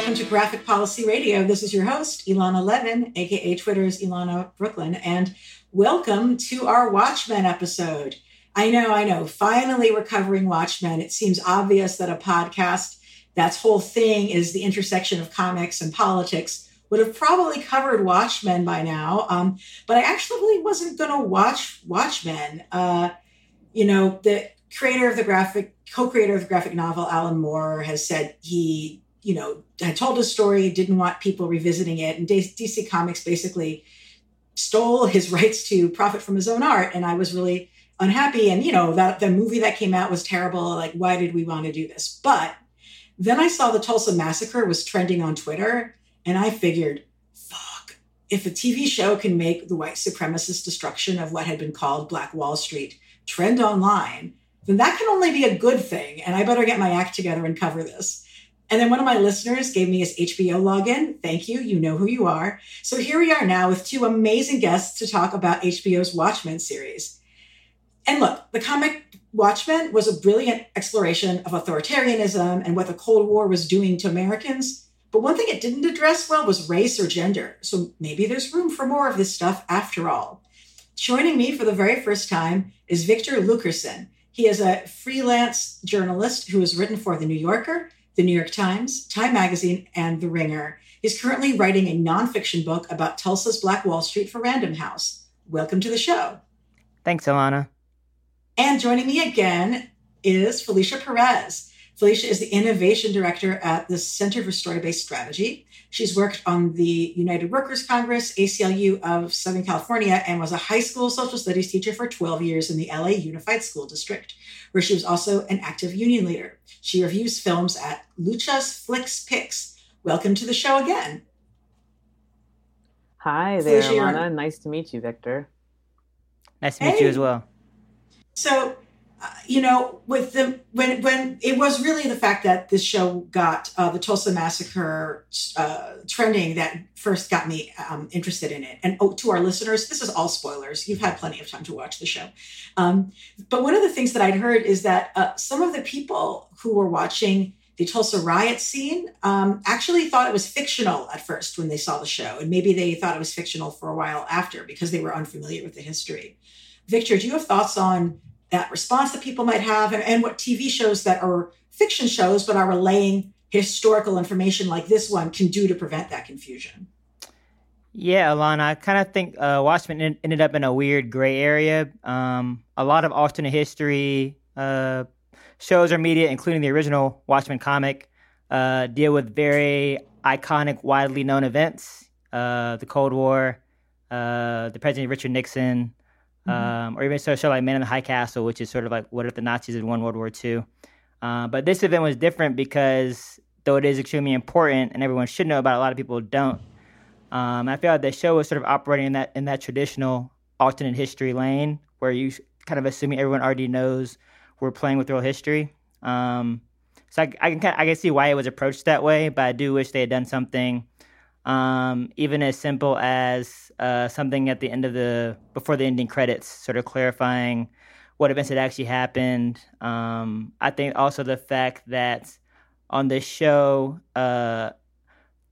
welcome to Graphic Policy Radio. This is your host, Elana Levin, aka Twitter's Elana Brooklyn, and welcome to our Watchmen episode. I know, I know. Finally, we're covering Watchmen. It seems obvious that a podcast that's whole thing is the intersection of comics and politics would have probably covered Watchmen by now. Um, but I actually wasn't going to watch Watchmen. Uh, you know, the creator of the graphic, co-creator of the graphic novel, Alan Moore, has said he, you know, had told a story, didn't want people revisiting it, and DC Comics basically stole his rights to profit from his own art. And I was really unhappy. And you know, that the movie that came out was terrible. Like, why did we want to do this? But then I saw the Tulsa massacre was trending on Twitter, and I figured, fuck, if a TV show can make the white supremacist destruction of what had been called Black Wall Street trend online, then that can only be a good thing. And I better get my act together and cover this. And then one of my listeners gave me his HBO login. Thank you. You know who you are. So here we are now with two amazing guests to talk about HBO's Watchmen series. And look, the comic Watchmen was a brilliant exploration of authoritarianism and what the Cold War was doing to Americans. But one thing it didn't address well was race or gender. So maybe there's room for more of this stuff after all. Joining me for the very first time is Victor Luckerson. He is a freelance journalist who has written for The New Yorker, The New York Times, Time Magazine, and The Ringer. He's currently writing a nonfiction book about Tulsa's Black Wall Street for Random House. Welcome to the show. Thanks, Elana. And joining me again is Felicia Perez. Felicia is the innovation director at the Center for Story Based Strategy. She's worked on the United Workers Congress, ACLU of Southern California, and was a high school social studies teacher for 12 years in the LA Unified School District, where she was also an active union leader. She reviews films at Lucha's Flicks Pix. Welcome to the show again. Hi there, Felicia, Elana. Nice to meet you, Victor. Nice to meet hey. you as well. So, you know, with the when when it was really the fact that this show got uh, the Tulsa massacre uh, trending that first got me um, interested in it. And oh, to our listeners, this is all spoilers. You've had plenty of time to watch the show. Um, but one of the things that I'd heard is that uh, some of the people who were watching the Tulsa riot scene um, actually thought it was fictional at first when they saw the show, and maybe they thought it was fictional for a while after because they were unfamiliar with the history. Victor, do you have thoughts on that response that people might have and, and what TV shows that are fiction shows but are relaying historical information like this one can do to prevent that confusion. Yeah, Elana, I kind of think uh, Watchmen ended up in a weird gray area. Um, a lot of alternate history uh, shows or media, including the original Watchmen comic, uh, deal with very iconic, widely known events uh, the Cold War, uh, the President Richard Nixon, mm-hmm. um, or even so show like Men in the High Castle, which is sort of like what if the Nazis had won World War II. Uh, but this event was different because though it is extremely important and everyone should know about, it, a lot of people don't. Um, I feel like the show was sort of operating in that in that traditional alternate history lane where you kind of assuming everyone already knows we're playing with real history. Um, so I, I, can I can see why it was approached that way, but I do wish they had done something um, even as simple as uh, something at the end of the before the ending credits, sort of clarifying what events had actually happened. Um, I think also the fact that on the show, uh,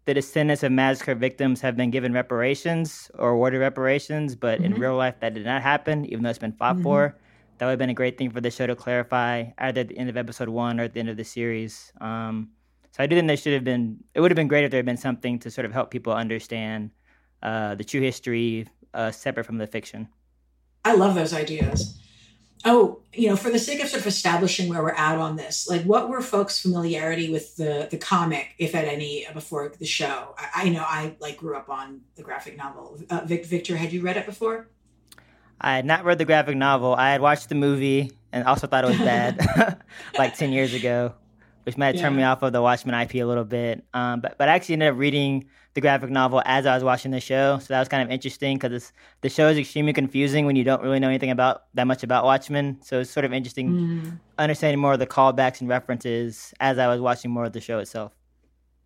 the descendants of massacre victims have been given reparations or awarded reparations, but mm-hmm. in real life that did not happen, even though it's been fought mm-hmm. for. That would have been a great thing for the show to clarify either at the end of episode one or at the end of the series. Um, so I do think there should have been. It would have been great if there had been something to sort of help people understand uh, the true history uh, separate from the fiction. I love those ideas. Oh, you know, for the sake of sort of establishing where we're at on this, like what were folks' familiarity with the the comic, if at any, before the show? I, I know I like grew up on the graphic novel. Uh, Vic, Victor, had you read it before? I had not read the graphic novel. I had watched the movie and also thought it was bad, like ten years ago which might yeah. turn me off of the Watchmen IP a little bit. Um, but but I actually ended up reading the graphic novel as I was watching the show, so that was kind of interesting because the show is extremely confusing when you don't really know anything about that much about Watchmen. So it's sort of interesting mm. understanding more of the callbacks and references as I was watching more of the show itself.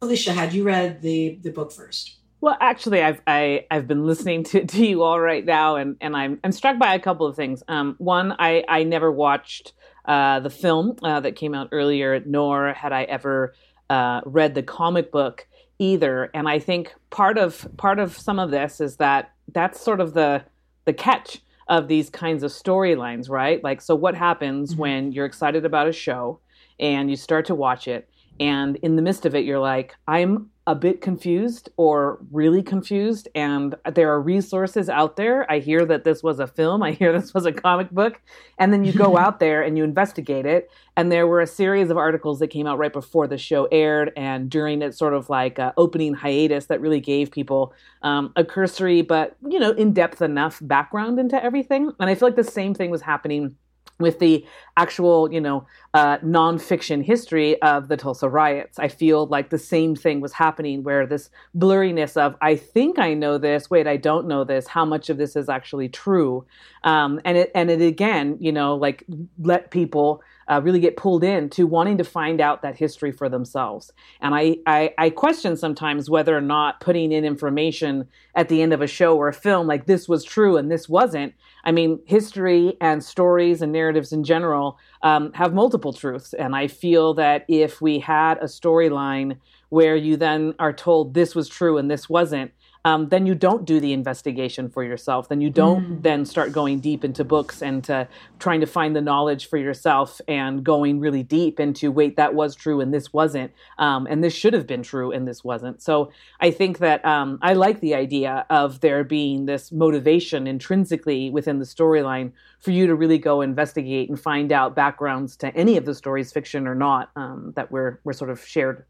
Felicia, had you read the the book first? Well, actually, I've I, have i have been listening to, to you all right now, and, and I'm I'm struck by a couple of things. Um, one, I I never watched uh, the film uh, that came out earlier, nor had I ever uh, read the comic book either. And I think part of part of some of this is that that's sort of the the catch of these kinds of storylines, right? Like, so what happens mm-hmm. when you're excited about a show and you start to watch it, and in the midst of it, you're like, I'm a bit confused or really confused and there are resources out there. I hear that this was a film i hear this was a comic book and then you go out there and you investigate it. And there were a series of articles that came out right before the show aired and during its sort of like uh, opening hiatus that really gave people um, a cursory but you know in-depth enough background into everything. And i feel like the same thing was happening with the actual, you know, uh, nonfiction history of the Tulsa riots. I feel like the same thing was happening where this blurriness of, I think I know this, wait, I don't know this, how much of this is actually true. Um, and it, and it again, you know, like let people uh, really get pulled in to wanting to find out that history for themselves. And I, I, I question sometimes whether or not putting in information at the end of a show or a film like this was true and this wasn't. I mean, history and stories and narratives in general um, have multiple truths. And I feel that if we had a storyline where you then are told this was true and this wasn't, um, then you don't do the investigation for yourself. Then you don't mm. then start going deep into books and to trying to find the knowledge for yourself and going really deep into wait that was true and this wasn't, um, and this should have been true and this wasn't. So I think that um, I like the idea of there being this motivation intrinsically within the storyline for you to really go investigate and find out backgrounds to any of the stories, fiction or not, um, that we're we're sort of shared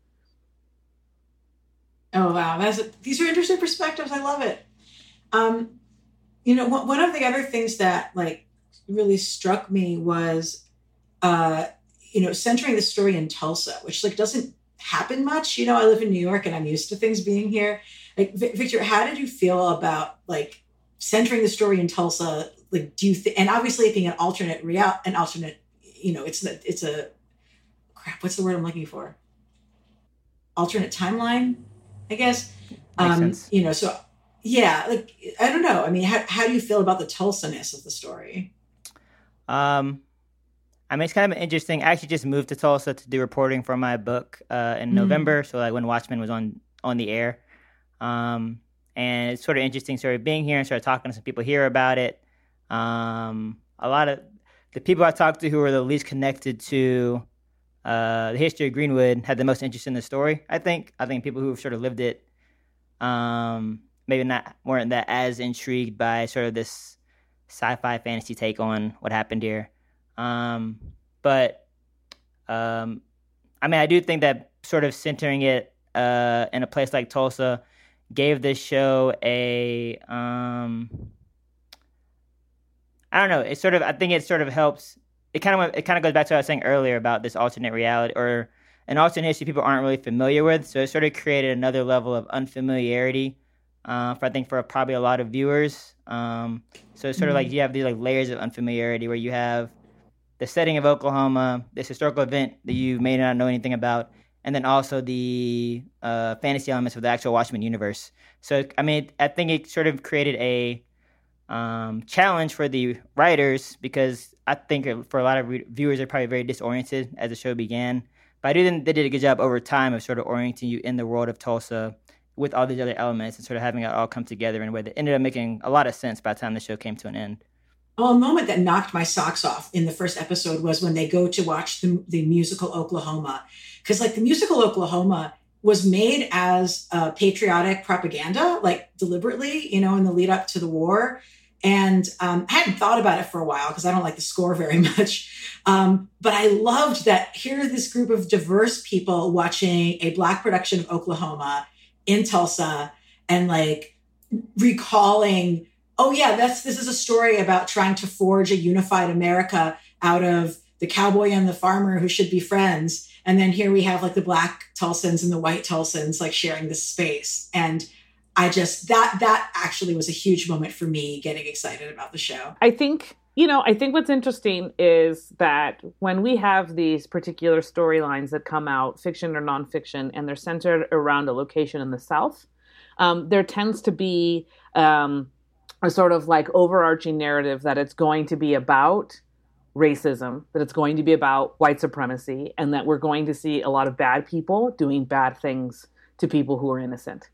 Oh wow, that's these are interesting perspectives. I love it. Um, you know, one of the other things that like really struck me was, uh, you know, centering the story in Tulsa, which like doesn't happen much. You know, I live in New York and I'm used to things being here. Like, Victor, how did you feel about like centering the story in Tulsa? Like, do you think? And obviously, being an alternate real, an alternate, you know, it's it's a crap. What's the word I'm looking for? Alternate timeline I guess. Um, you know, so yeah, like I don't know. I mean, how how do you feel about the Tulsa-ness of the story? Um, I mean, it's kind of interesting. I actually just moved to Tulsa to do reporting for my book uh, in mm. November. So like when Watchmen was on on the air, um, and it's sort of interesting, sort of being here and sort of talking to some people here about it. Um, a lot of the people I talked to who were the least connected to uh, the history of Greenwood had the most interest in the story. I think. I think people who have sort of lived it, um, maybe not weren't that as intrigued by sort of this sci-fi fantasy take on what happened here. Um, but um, I mean, I do think that sort of centering it uh, in a place like Tulsa gave this show a um, I don't know. It sort of I think it sort of helps it kind of it kind of goes back to what I was saying earlier about this alternate reality or an alternate history people aren't really familiar with. So it sort of created another level of unfamiliarity uh, for I think for probably a lot of viewers. Um, so it's sort of like mm-hmm. you have these like layers of unfamiliarity where you have the setting of Oklahoma, this historical event that you may not know anything about, and then also the uh, fantasy elements of the actual Watchmen universe. So I mean, I think it sort of created a um, challenge for the writers because I think for a lot of re- viewers, they're probably very disoriented as the show began. But I do think they did a good job over time of sort of orienting you in the world of Tulsa with all these other elements and sort of having it all come together in a way that ended up making a lot of sense by the time the show came to an end. Well, a moment that knocked my socks off in the first episode was when they go to watch the, the musical Oklahoma. Because, like, the musical Oklahoma was made as patriotic propaganda, like deliberately, you know, in the lead up to the war. And um, I hadn't thought about it for a while because I don't like the score very much. Um, but I loved that here this group of diverse people watching a Black production of Oklahoma in Tulsa and like recalling, oh, yeah, that's this is a story about trying to forge a unified America out of the cowboy and the farmer who should be friends. And then here we have like the Black Tulsans and the white Tulsans like sharing this space. And I just that that actually was a huge moment for me getting excited about the show. I think you know, I think what's interesting is that when we have these particular storylines that come out, fiction or nonfiction, and they're centered around a location in the South, um, there tends to be um, a sort of like overarching narrative that it's going to be about racism, that it's going to be about white supremacy, and that we're going to see a lot of bad people doing bad things to people who are innocent.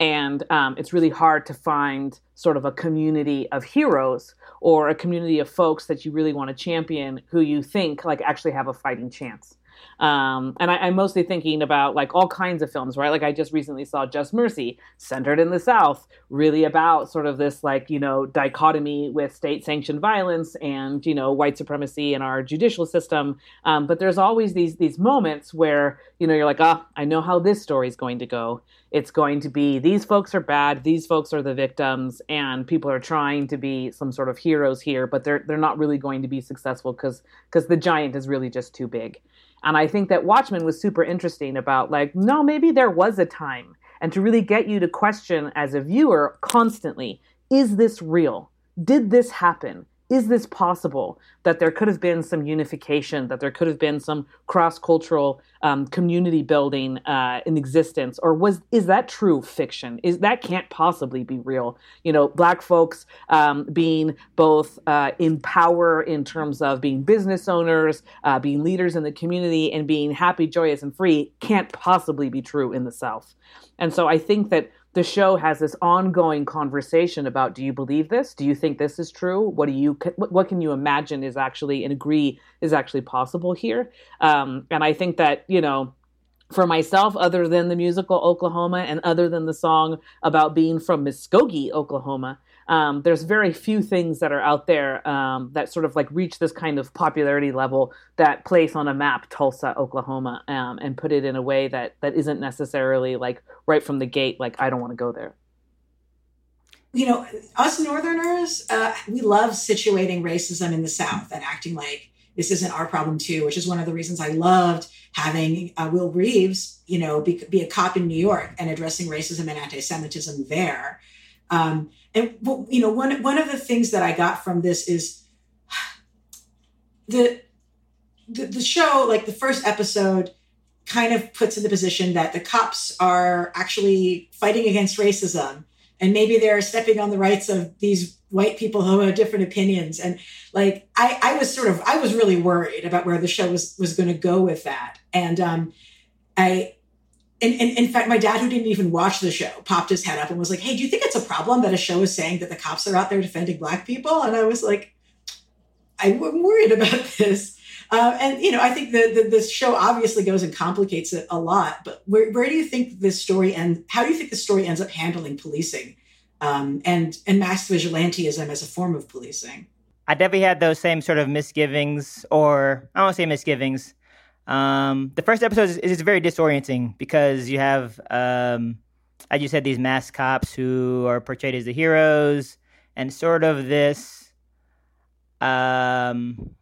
And um, it's really hard to find sort of a community of heroes or a community of folks that you really want to champion who you think like actually have a fighting chance. Um, and I, am mostly thinking about like all kinds of films, right? Like I just recently saw Just Mercy, centered in the South, really about sort of this like, you know, dichotomy with state sanctioned violence and, you know, white supremacy in our judicial system. Um, but there's always these, these moments where, you know, you're like, ah, I know how this story is going to go. It's going to be these folks are bad, these folks are the victims, and people are trying to be some sort of heroes here, but they're they're not really going to be successful because because the giant is really just too big. And I think that Watchmen was super interesting about like, no, maybe there was a time. And to really get you to question as a viewer constantly, is this real? Did this happen? Is this possible that there could have been some unification, that there could have been some cross cultural um, community building uh, in existence, or was is that true fiction? Is that can't possibly be real? You know, black folks um, being both uh, in power in terms of being business owners, uh, being leaders in the community, and being happy, joyous, and free can't possibly be true in the South. And so I think that the show has this ongoing conversation about do you believe this? Do you think this is true? What do you what can you imagine is actually and agree is actually possible here? Um, and i think that you know for myself, other than the musical Oklahoma and other than the song about being from Muskogee, Oklahoma, um, there's very few things that are out there um, that sort of like reach this kind of popularity level that place on a map Tulsa, Oklahoma, um, and put it in a way that that isn't necessarily like right from the gate, like I don't want to go there. You know, us Northerners, uh, we love situating racism in the South and acting like this isn't our problem too, which is one of the reasons I loved having uh, Will Reeves, you know, be, be, a cop in New York and addressing racism and anti-Semitism there. Um, and you know, one one of the things that I got from this is the, the the show, like the first episode, kind of puts in the position that the cops are actually fighting against racism, and maybe they're stepping on the rights of these white people who have different opinions. And like, I, I was sort of, I was really worried about where the show was was going to go with that. And um, I and, and, in fact, my dad, who didn't even watch the show, popped his head up and was like, "Hey, do you think it's a problem that a show is saying that the cops are out there defending black people?" And I was like, "I'm worried about this." Uh, and you know, I think the, the this show obviously goes and complicates it a lot. But where where do you think this story and how do you think the story ends up handling policing um, and and mass vigilantism as a form of policing? I definitely had those same sort of misgivings, or I don't want to say misgivings um, the first episode is, is very disorienting because you have, um, as you said, these masked cops who are portrayed as the heroes, and sort of this, um,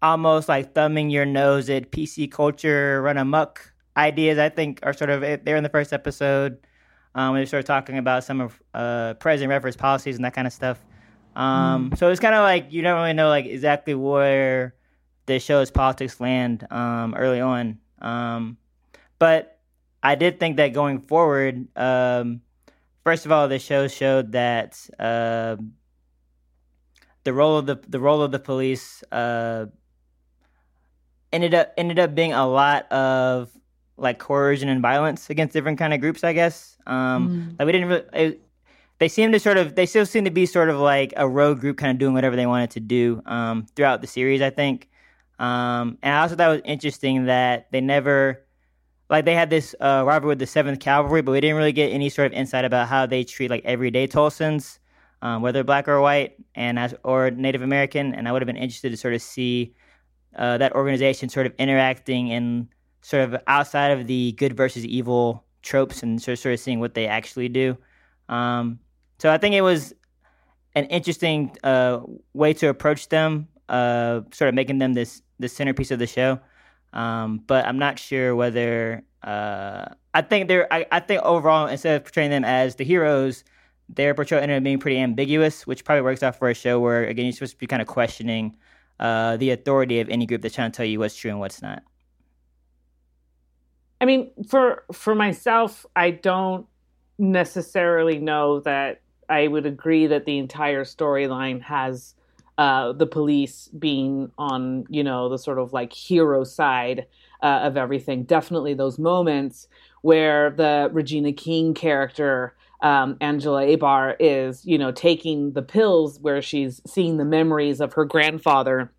almost like thumbing your nose at PC culture, run amok ideas. I think are sort of there in the first episode. Um, we start talking about some of uh, president Redford's policies and that kind of stuff. Um, mm. So it's kind of like you don't really know like exactly where the show's politics land um, early on. Um, but I did think that going forward, um, first of all, the show showed that uh, the role of the the role of the police uh, ended up ended up being a lot of like coercion and violence against different kind of groups. I guess um, mm. like we didn't really. It, they seem to sort of they still seem to be sort of like a rogue group kind of doing whatever they wanted to do um, throughout the series i think um, and I also thought it was interesting that they never, like, they had this uh, rivalry with the Seventh Kavalry, but we didn't really get any sort of insight about how they treat like everyday Tulsans, um, whether black or white, and as or Native American. And I would have been interested to sort of see uh, that organization sort of interacting and sort of outside of the good versus evil tropes, and sort of, sort of seeing what they actually do. Um, so I think it was an interesting uh, way to approach them, uh, sort of making them this the centerpiece of the show. Um, but I'm not sure whether uh, I think they're. I, I, think overall, instead of portraying them as the heroes, their portrayal ended up being pretty ambiguous, which probably works out for a show where again you're supposed to be kind of questioning uh, the authority of any group that's trying to tell you what's true and what's not. I mean, for for myself, I don't necessarily know that I would agree that the entire storyline has uh, the police being on, you know, the sort of like hero side uh, of everything. Definitely those moments where the Regina King character, um, Angela Abar, is, you know, taking the pills where she's seeing the memories of her grandfather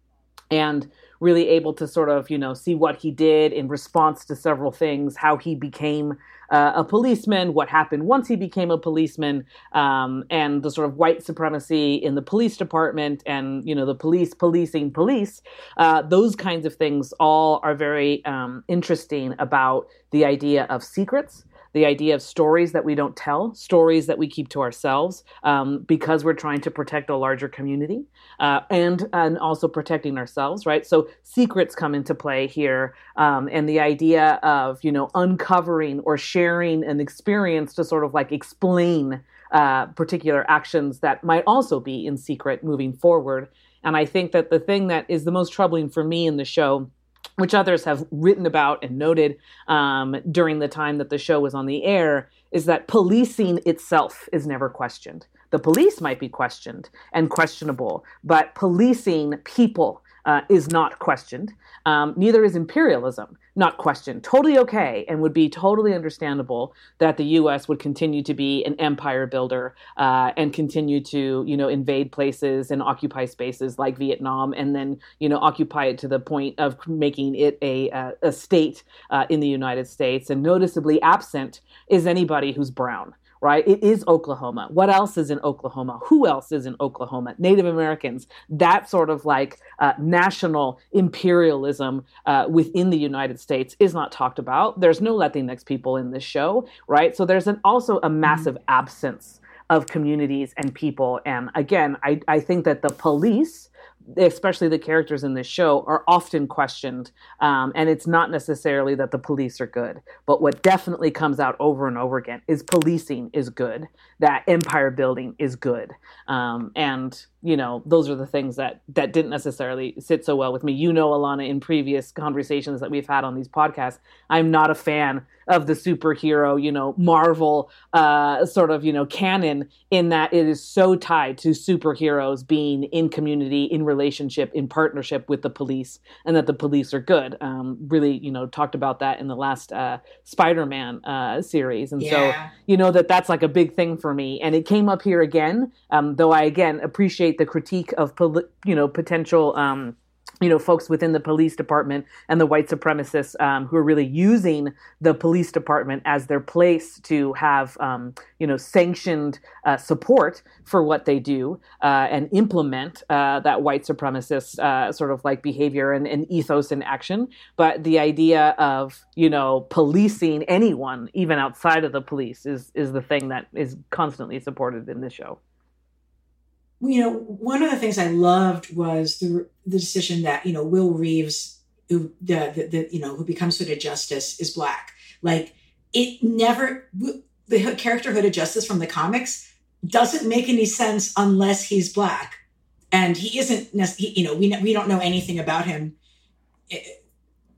and really able to sort of you know see what he did in response to several things how he became uh, a policeman what happened once he became a policeman um, and the sort of white supremacy in the police department and you know the police policing police uh, those kinds of things all are very um, interesting about the idea of secrets the idea of stories that we don't tell, stories that we keep to ourselves, um, because we're trying to protect a larger community, uh, and and also protecting ourselves, right? So secrets come into play here, um, and the idea of you know uncovering or sharing an experience to sort of like explain uh, particular actions that might also be in secret moving forward. And I think that the thing that is the most troubling for me in the show which others have written about and noted um, during the time that the show was on the air, is that policing itself is never questioned. The police might be questioned and questionable, but policing people uh, is not questioned. Um, neither is imperialism not question, Totally okay, and would be totally understandable that the U.S. would continue to be an empire builder uh, and continue to, you know, invade places and occupy spaces like Vietnam, and then, you know, occupy it to the point of making it a a, a state uh, in the United States. And noticeably absent is anybody who's brown right? It is Oklahoma. What else is in Oklahoma? Who else is in Oklahoma? Native Americans. That sort of like uh, national imperialism uh, within the United States is not talked about. There's no Latinx people in this show, right? So there's an, also a massive mm-hmm. absence of communities and people. And again, I, I think that the police especially the characters in this show, are often questioned. Um, and it's not necessarily that the police are good, but what definitely comes out over and over again is policing is good, that empire building is good. Um, and you know those are the things that that didn't necessarily sit so well with me you know Elana, in previous conversations that we've had on these podcasts i'm not a fan of the superhero you know marvel uh, sort of you know canon in that it is so tied to superheroes being in community in relationship in partnership with the police and that the police are good. Um, really you know talked about that in the last uh, spider-man uh, series. And yeah. so you know that that's like a big thing for me. And it came up here again um, though i again appreciate the critique of you know potential um, you know folks within the police department and the white supremacists um, who are really using the police department as their place to have um, you know sanctioned uh, support for what they do uh, and implement uh, that white supremacist uh, sort of like behavior and, and ethos in action. But the idea of you know policing anyone even outside of the police is is the thing that is constantly supported in this show you know, one of the things I loved was the the decision that you know Will Reeves, who the the, the you know who becomes Hooded Justice, is black. Like it never the character Hooded Justice from the comics doesn't make any sense unless he's black, and he isn't. You know, we we don't know anything about him. Eh,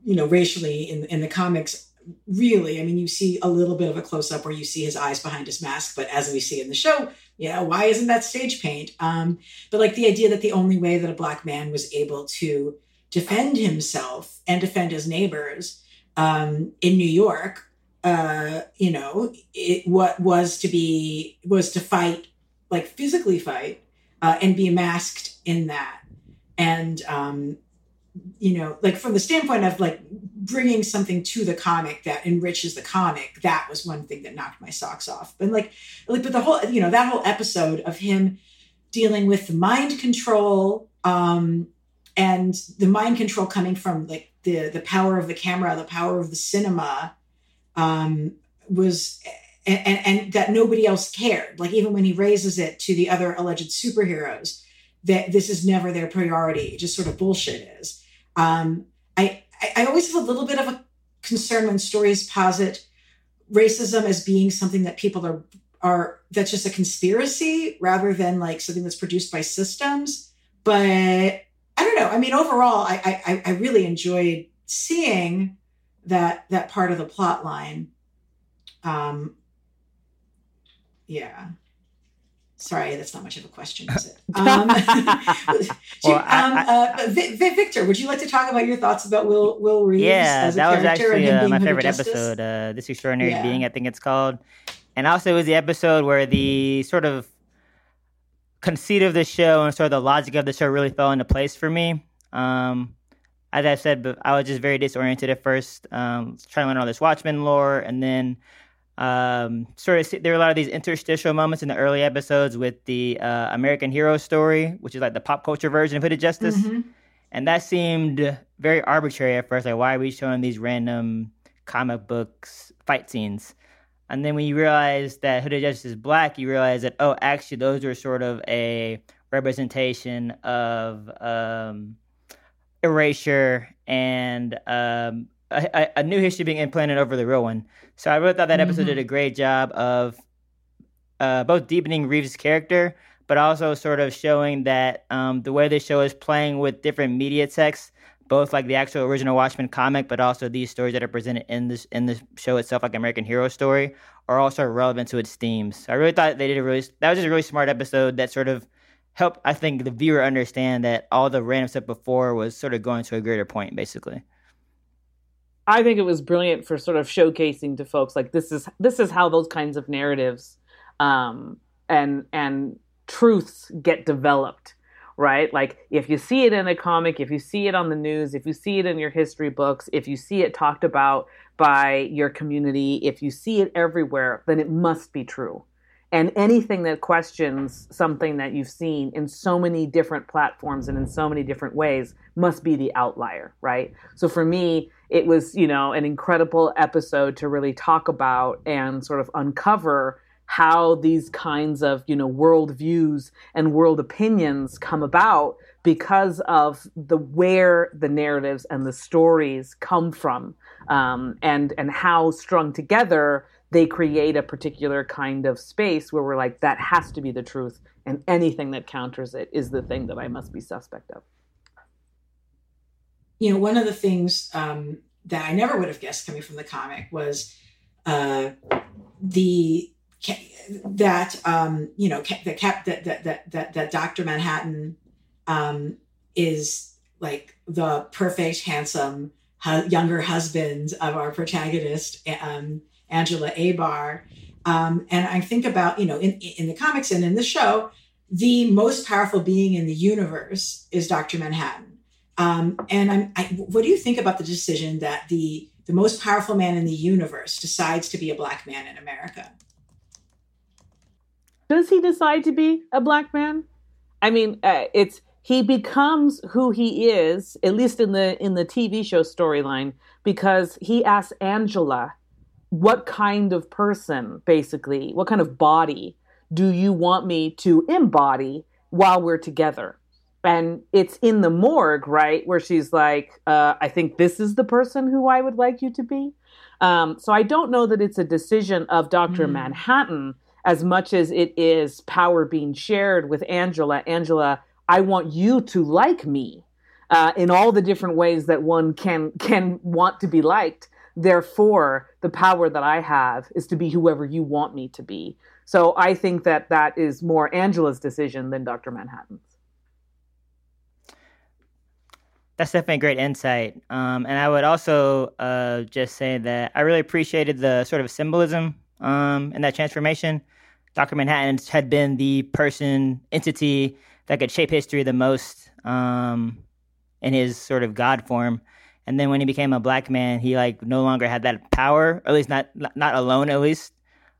you know, racially in in the comics really i mean you see a little bit of a close up where you see his eyes behind his mask but as we see in the show yeah why isn't that stage paint? Um but like the idea that the only way that a black man was able to defend himself and defend his neighbors um in new york uh you know it what was to be was to fight like physically fight uh, and be masked in that. And um you know, like from the standpoint of like bringing something to the comic that enriches the comic, that was one thing that knocked my socks off. But like, like, but the whole, you know, that whole episode of him dealing with the mind control, um, and the mind control coming from like the the power of the camera, the power of the cinema, um, was. And, and, and that nobody else cared. Like even when he raises it to the other alleged superheroes, that this is never their priority. Just sort of bullshit is. Um, I, I always have a little bit of a concern when stories posit racism as being something that people are are that's just a conspiracy rather than like something that's produced by systems. But I don't know. I mean, overall, I I, I really enjoyed seeing that that part of the plot line. Um, yeah. Sorry, that's not much of a question, is it? Um, well, you, um, I, I, uh, Victor, would you like to talk about your thoughts about Will Will Reeves? Yeah, that was actually uh, my favorite episode. Uh, this extraordinary yeah. being, I think it's called, and also it was the episode where the sort of conceit of the show and sort of the logic of the show really fell into place for me. Um, as I said, I was just very disoriented at first, um, trying to learn all this Watchmen lore, and then um, sort of there were a lot of these interstitial moments in the early episodes with the uh, American Hero story, which is like the pop culture version of Hooded Justice, mm-hmm. and that seemed very arbitrary at first. Like, why are we showing these random comic books fight scenes? And then when you realize that Hooded Justice is black, you realize that oh, actually, those are sort of a representation of um, erasure and um, a, a, new history being implanted over the real one. So I really thought that episode mm-hmm. did a great job of uh, both deepening Reeves' character, but also sort of showing that um, the way the show is playing with different media texts, both like the actual original Watchmen comic, but also these stories that are presented in this in the show itself, like American Hero story, are also relevant to its themes. So I really thought they did a really that was just a really smart episode that sort of helped I think the viewer understand that all the random stuff before was sort of going to a greater point, basically. I think it was brilliant for sort of showcasing to folks like this is this is how those kinds of narratives um, and and truths get developed, right? Like if you see it in a comic, if you see it on the news, if you see it in your history books, if you see it talked about by your community, if you see it everywhere, then it must be true. And anything that questions something that you've seen in so many different platforms and in so many different ways must be the outlier, right? So for me, it was, you know, an incredible episode to really talk about and sort of uncover how these kinds of, you know, world views and world opinions come about because of the where the narratives and the stories come from um, and and how strung together they create a particular kind of space where we're like that has to be the truth and anything that counters it is the thing that i must be suspect of you know one of the things um, that i never would have guessed coming from the comic was uh, the that um, you know the cap that that that that, that dr manhattan um, is like the perfect handsome hu- younger husband of our protagonist um, Angela Abar. Um, and I think about, you know, in, in the comics and in the show, the most powerful being in the universe is Dr. Manhattan. Um, and I'm, I, what do you think about the decision that the the most powerful man in the universe decides to be a black man in America? Does he decide to be a black man? I mean, uh, it's he becomes who he is, at least in the in the TV show storyline, because he asks Angela what kind of person, basically, what kind of body do you want me to embody while we're together? And it's in the morgue, right, where she's like, uh, I think this is the person who I would like you to be. Um, so I don't know that it's a decision of Dr. Mm. Manhattan as much as it is power being shared with Angela. Angela, I want you to like me. Uh, in all the different ways that one can can want to be liked, Therefore, the power that I have is to be whoever you want me to be. So I think that that is more Angela's decision than Dr. Manhattan's. That's definitely a great insight. Um, and I would also uh, just say that I really appreciated the sort of symbolism um, in that transformation. Dr. Manhattan had been the person, entity that could shape history the most um, in his sort of God form and then when he became a black man, he like no longer had that power, or at least not not alone. At least,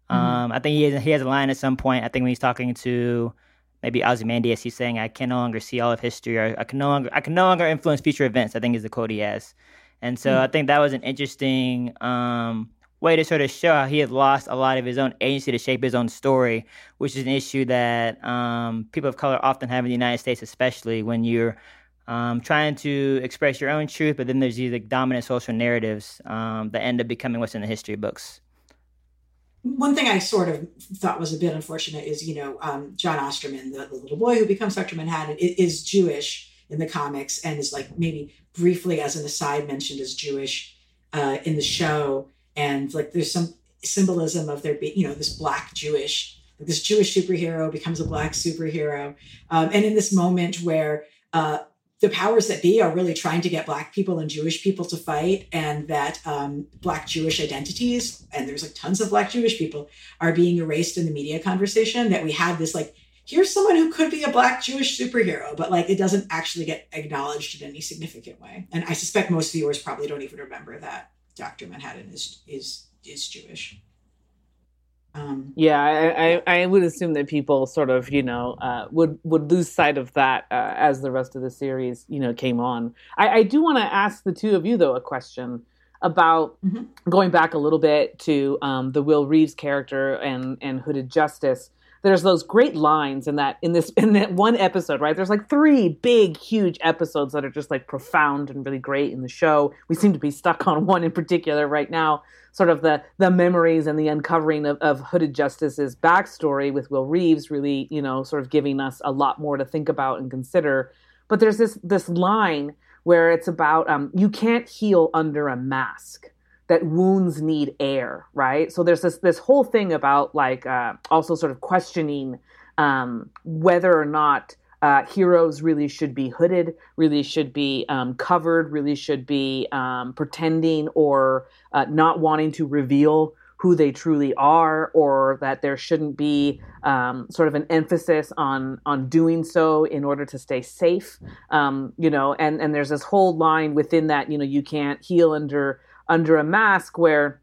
mm-hmm. um, I think he has, he has a line at some point. I think when he's talking to maybe Ozymandias, he's saying, "I can no longer see all of history, or I can no longer I can no longer influence future events." I think is the quote he has, and so mm-hmm. I think that was an interesting um, way to sort of show how he had lost a lot of his own agency to shape his own story, which is an issue that um, people of color often have in the United States, especially when you're um, trying to express your own truth, but then there's these like dominant social narratives um, that end up becoming what's in the history books. One thing I sort of thought was a bit unfortunate is, you know, um, Jon Osterman, the, the, little boy who becomes Dr. Manhattan, is, is, Jewish in the comics and is like maybe briefly as an aside mentioned as Jewish uh, in the show. And like there's some symbolism of there being, you know, this black Jewish this Jewish superhero becomes a black superhero, um, and in this moment where uh, the powers that be are really trying to get black people and jewish people to fight and that um, black jewish identities and there's like tons of black jewish people are being erased in the media conversation that we have this like here's someone who could be a black jewish superhero but like it doesn't actually get acknowledged in any significant way. And i suspect most viewers probably don't even remember that dr manhattan is is is jewish um, yeah, I, I, I, would assume that people sort of, you know, uh, would would lose sight of that uh, as the rest of the series, you know, came on. I, I do want to ask the two of you though a question about mm-hmm. going back a little bit to um, the Will Reeves character and and Hooded Justice there's those great lines in that in this in that one episode, right? There's like three big, huge episodes that are just like profound and really great in the show. We seem to be stuck on one in particular right now, sort of the the memories and the uncovering of, of Hooded Justice's backstory with Will Reeves, really, you know, sort of giving us a lot more to think about and consider. But there's this this line where it's about um, you can't heal under a mask that wounds need air, right? So there's this this whole thing about like uh, also sort of questioning um, whether or not uh, heroes really should be hooded, really should be um, covered, really should be um, pretending or uh, not wanting to reveal who they truly are, or that there shouldn't be um, sort of an emphasis on on doing so in order to stay safe. Um, you know, and and there's this whole line within that. You know, you can't heal under under a mask where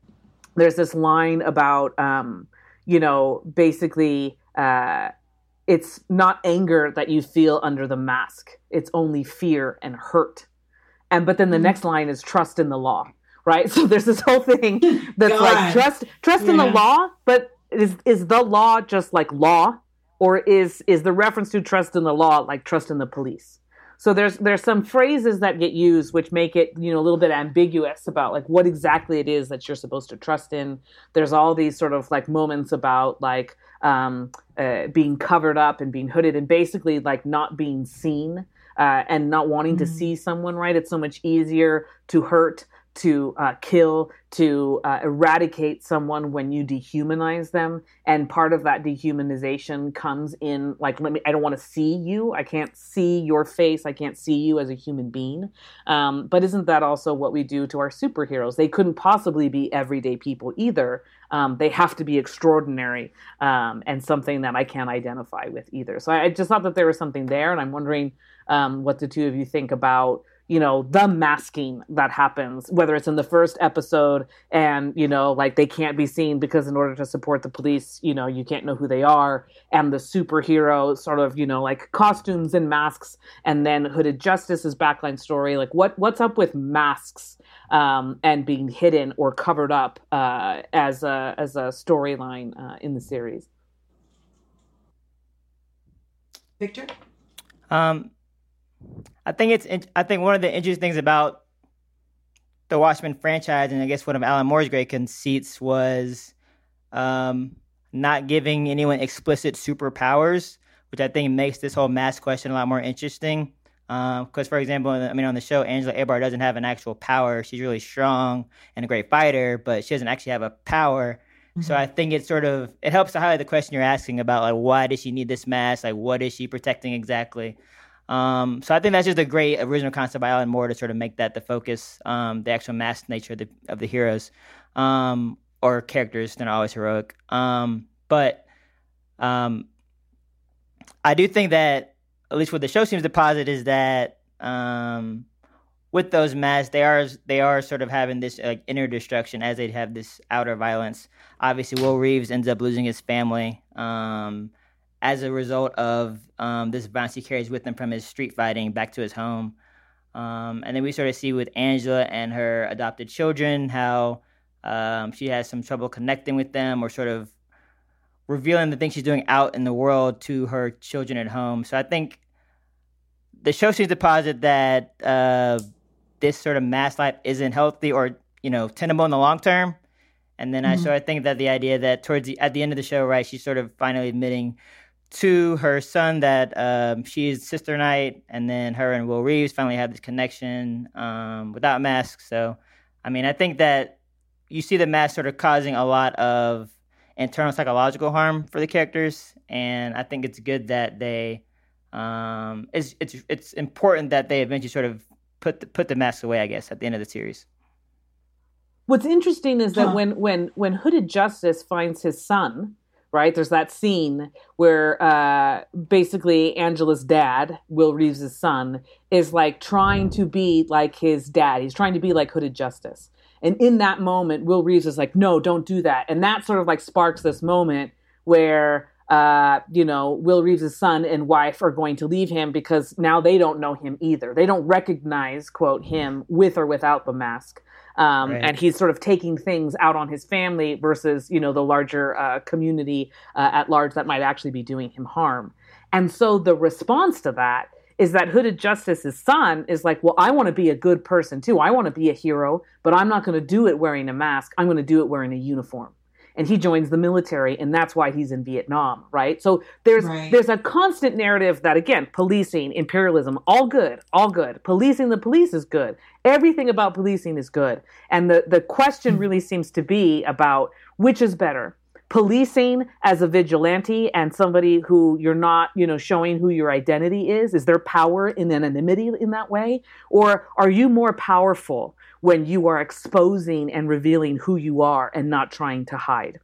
there's this line about um, you know basically uh, it's not anger that you feel under the mask it's only fear and hurt and but then the mm-hmm. next line is trust in the law right so there's this whole thing that's God. like trust trust yeah. in the law but is is the law just like law or is is the reference to trust in the law like trust in the police so there's there's some phrases that get used which make it you know a little bit ambiguous about like what exactly it is that you're supposed to trust in. There's all these sort of like moments about like um, uh, being covered up and being hooded and basically like not being seen. Uh, and not wanting mm-hmm. to see someone right it's so much easier to hurt to uh, kill, to uh, eradicate someone when you dehumanize them. And part of that dehumanization comes in like, let me, I don't want to see you. I can't see your face. I can't see you as a human being. Um, but isn't that also what we do to our superheroes? They couldn't possibly be everyday people either. Um, they have to be extraordinary um, and something that I can't identify with either. So I, I, just thought that there was something there. And I'm wondering um, what the two of you think about you know the masking that happens whether it's in the first episode and you know like they can't be seen because in order to support the police you know you can't know who they are. And the superhero sort of you know like costumes and masks and then hooded justice's backline story like what what's up with masks um, and being hidden or covered up uh, as a as a storyline uh, in the series? Victor? Um I think it's I think one of the interesting things about the Watchmen franchise, and I guess one of Alan Moore's great conceits was um, not giving anyone explicit superpowers, which I think makes this whole mask question a lot more interesting. Because, um, for example, I mean, on the show, Angela Abar doesn't have an actual power. She's really strong and a great fighter, but she doesn't actually have a power. Mm-hmm. So I think it sort of it helps to highlight the question you're asking about, like, why does she need this mask? Like, what is she protecting exactly? Um, so I think that's just a great original concept by Alan Moore to sort of make that the focus, um, the actual mass nature of the, of the heroes um, or characters. They're not always heroic. Um, but um, I do think that at least what the show seems to posit is that um, with those masks, they are they are sort of having this like inner destruction as they have this outer violence. Obviously, Will Reeves ends up losing his family. Um, as a result of um, this violence he carries with him from his street fighting back to his home. Um, and then we sort of see with Angela and her adopted children how um, she has some trouble connecting with them or sort of revealing the things she's doing out in the world to her children at home. So I think the show seems to posit that uh, this sort of mass life isn't healthy or you know tenable in the long term. And then mm-hmm. I sort of think that the idea that towards the at the end of the show, right, she's sort of finally admitting to her son that um, she's Sister Night, and then her and Will Reeves finally have this connection um, without masks. So, I mean, I think that you see the mask sort of causing a lot of internal psychological harm for the characters, and I think it's good that they. Um, it's it's it's important that they eventually sort of put the, put the mask away. I guess at the end of the series. What's interesting is that huh. when when when Hooded Justice finds his son, right? There's that scene where uh, basically Angela's dad, Will Reeves' son, is like trying to be like his dad. He's trying to be like Hooded Justice. And in that moment, Will Reeves is like, no, don't do that. And that sort of like sparks this moment where, uh, you know, Will Reeves' son and wife are going to leave him because now they don't know him either. They don't recognize, quote, him with or without the mask. Um, right. And he's sort of taking things out on his family versus, you know, the larger uh, community uh, at large that might actually be doing him harm. And so the response to that is that Hooded Justice's son is like, well, I want to be a good person too. I want to be a hero, but I'm not going to do it wearing a mask. I'm going to do it wearing a uniform and he joins the military and that's why he's in Vietnam, right? So there's right. there's a constant narrative that again, policing, imperialism, all good, all good. Policing the police is good. Everything about policing is good. And the the question hmm. really seems to be about which is better. Policing as a vigilante and somebody who you're not, you know, showing who your identity is. Is there power in anonymity in that way? Or are you more powerful when you are exposing and revealing who you are and not trying to hide.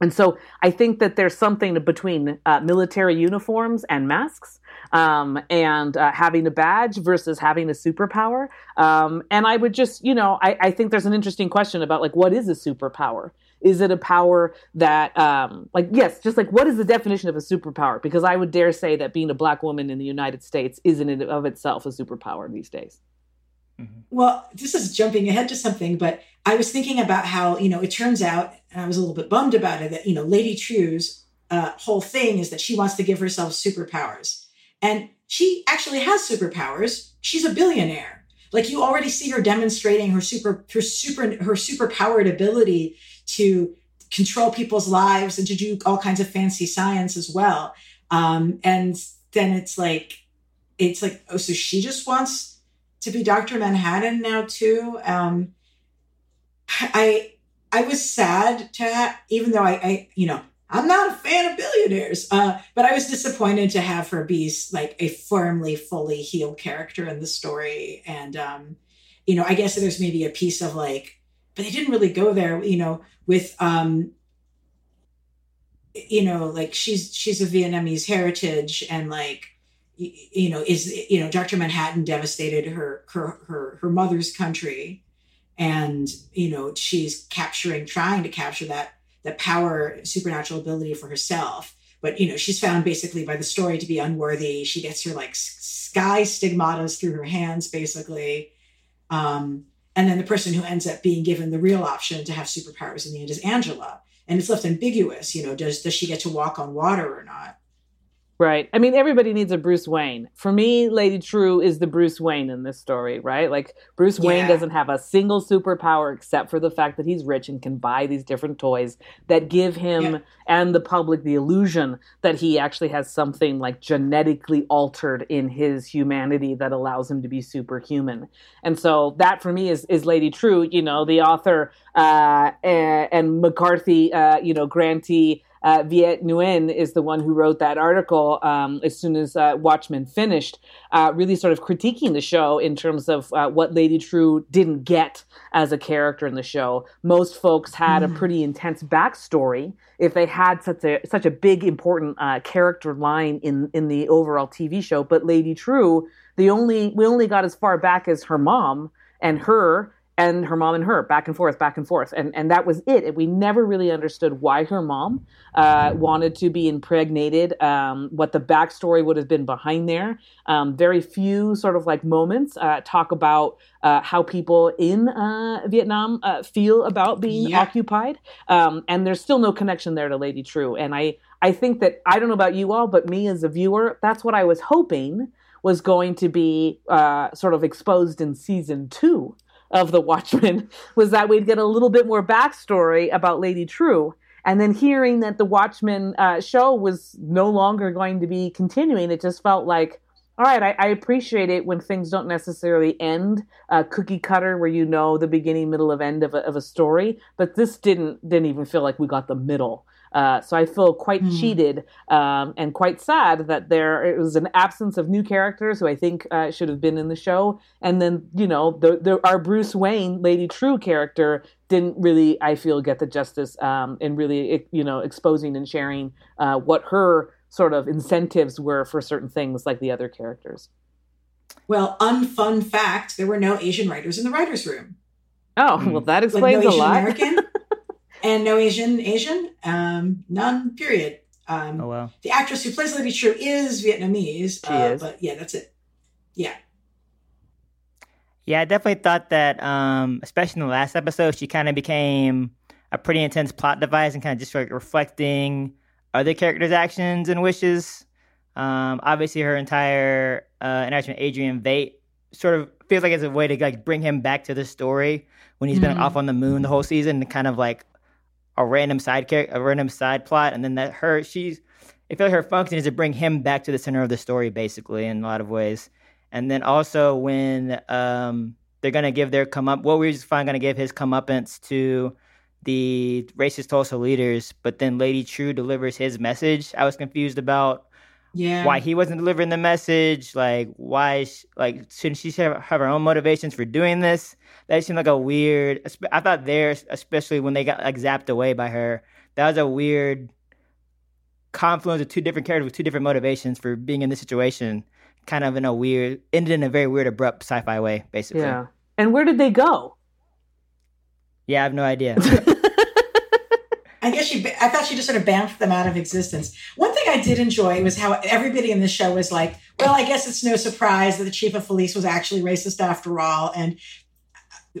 And so I think that there's something between uh, military uniforms and masks um, and uh, having a badge versus having a superpower. Um, and I would just, you know, I, I, think there's an interesting question about like, what is a superpower? Is it a power that, um, like, yes, just like what is the definition of a superpower? Because I would dare say that being a black woman in the United States isn't of itself a superpower these days. Mm-hmm. Well, this is jumping ahead to something, but I was thinking about how, you know, it turns out, and I was a little bit bummed about it, that, you know, Lady Trieu's uh, whole thing is that she wants to give herself superpowers. And she actually has superpowers. She's a billionaire. Like you already see her demonstrating her super, her super, her superpowered ability to control people's lives and to do all kinds of fancy science as well. Um, and then it's like, it's like, oh, so she just wants to be Dr. Manhattan now too. Um, I I was sad to have, even though I, I you know I'm not a fan of billionaires, uh, but I was disappointed to have her be like a firmly, fully healed character in the story. And um, you know, I guess there's maybe a piece of like, but they didn't really go there. You know, with um, you know, like she's she's a Vietnamese heritage, and like you know is you know dr manhattan devastated her her her, her mother's country. And you know she's capturing trying to capture that that power supernatural ability for herself. But you know she's found basically by the story to be unworthy. She gets her like sky stigmatas through her hands basically. Um, and then the person who ends up being given the real option to have superpowers in the end is angela. And it's left ambiguous you know does does she get to walk on water or not Right. I mean, everybody needs a Bruce Wayne. For me, Lady Trieu is the Bruce Wayne in this story, right? Like, Bruce yeah. Wayne doesn't have a single superpower except for the fact that he's rich and can buy these different toys that give him yeah. and the public the illusion that he actually has something like genetically altered in his humanity that allows him to be superhuman. And so that for me is, is Lady Trieu, you know, the author uh, and, and MacArthur, uh, you know, grantee uh, Viet Nguyen is the one who wrote that article um, as soon as uh, Watchmen finished, uh, really sort of critiquing the show in terms of uh, what Lady Trieu didn't get as a character in the show. Most folks had mm. a pretty intense backstory if they had such a such a big important uh, character line in in the overall TV show. But Lady Trieu, the only we only got as far back as her mom and her and her mom and her back and forth, back and forth, and and that was it. We never really understood why her mom uh, wanted to be impregnated, um, what the backstory would have been behind there. Um, very few sort of like moments uh, talk about uh, how people in uh, Vietnam uh, feel about being yeah. occupied, um, and there's still no connection there to Lady Trieu. And I I think that I don't know about you all, but me as a viewer, that's what I was hoping was going to be uh, sort of exposed in season two of The Watchmen was that we'd get a little bit more backstory about Lady Trieu. And then hearing that the Watchmen uh, show was no longer going to be continuing, it just felt like all right, I, I, appreciate it when things don't necessarily end uh, cookie cutter, where you know the beginning, middle, of end of a, of a story. But this didn't didn't even feel like we got the middle. Uh, so I feel quite mm. cheated um, and quite sad that there it was an absence of new characters who I think uh, should have been in the show. And then you know the, the, our Bruce Wayne Lady Trieu character didn't really I feel get the justice um, in really you know exposing and sharing uh, what her sort of incentives were for certain things like the other characters. Well, unfun fact, there were no Asian writers in the writers' room. Oh, well, that explains like no a lot. American and no Asian Asian, um, none. Period. Um, oh wow. The actress who plays Lady Trieu is Vietnamese. She uh, is. But yeah, that's it. Yeah. Yeah, I definitely thought that, um, especially in the last episode, she kind of became a pretty intense plot device and kind of just like reflecting other characters' actions and wishes. Um, obviously, her entire uh, interaction with Adrian Veidt sort of feels like it's a way to like bring him back to the story when he's mm-hmm. been off on the moon the whole season, and kind of like a random side character, a random side plot, and then that her she's. I feel like her function is to bring him back to the center of the story, basically, in a lot of ways. And then also when um, they're gonna give their come up, well, we're just fine gonna give his comeuppance to the racist Tulsa leaders, but then Lady Trieu delivers his message. I was confused about yeah. why he wasn't delivering the message. Like, why, like, shouldn't she have, have her own motivations for doing this? That seemed like a weird. I thought there, especially when they got like zapped away by her, that was a weird confluence of two different characters with two different motivations for being in this situation. Kind of in a weird, ended in a very weird, abrupt sci-fi way, basically. Yeah. And where did they go? Yeah, I have no idea. I guess she, I thought she just sort of bounced them out of existence. One thing I did enjoy was how everybody in the show was like, well, I guess it's no surprise that the chief of police was actually racist after all. And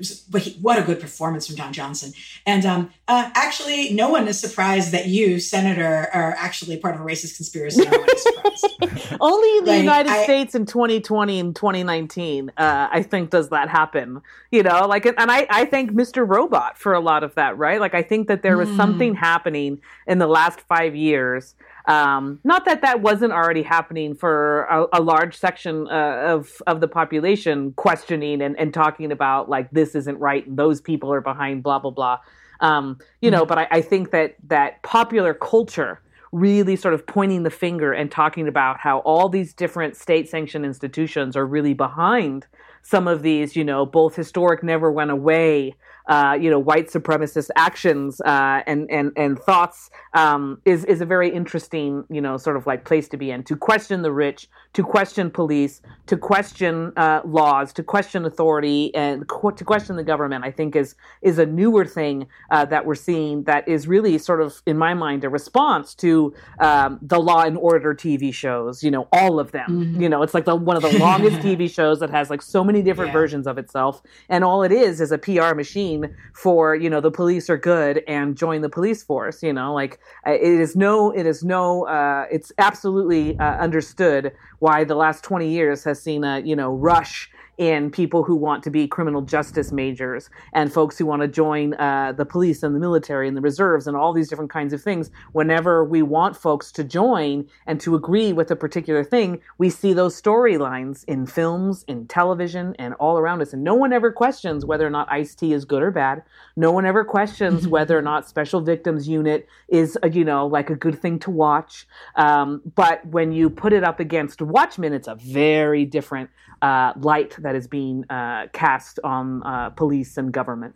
was, but he, what a good performance from Don Johnson. And um, uh, actually, no one is surprised that you, Senator, are actually part of a racist conspiracy. Only in the like, United I, States in 2020 and 2019, uh, I think, does that happen. You know, like, and I, I thank Mr. Robot for a lot of that, right? Like, I think that there was mm. something happening in the last five years um, not that that wasn't already happening for a, a large section uh, of of the population, questioning and, and talking about like this isn't right and those people are behind blah blah blah. Um, you know, mm-hmm. but I, I think that that popular culture really sort of pointing the finger and talking about how all these different state sanctioned institutions are really behind some of these, you know, both historic never went away uh, you know white supremacist actions uh, and and and thoughts um, is is a very interesting you know sort of like place to be in to question the rich to question police to question uh, laws to question authority and qu- to question the government I think is is a newer thing uh, that we're seeing that is really sort of in my mind a response to um, the Law and Order TV shows you know all of them mm-hmm. you know it's like the one of the longest TV shows that has like so many different yeah. versions of itself and all it is is a PR machine for you know the police are good and join the police force you know? Like uh, it is no it is no uh, it's absolutely uh, understood why the last 20 years has seen a you know rush in people who want to be criminal justice majors and folks who want to join uh, the police and the military and the reserves and all these different kinds of things. Whenever we want folks to join and to agree with a particular thing, we see those storylines in films, in television, and all around us. And no one ever questions whether or not Ice T is good or bad. No one ever questions whether or not Special Victims Unit is, a, you know, like a good thing to watch. Um, but when you put it up against Watchmen, it's a very different uh, light that is being uh, cast on uh, police and government.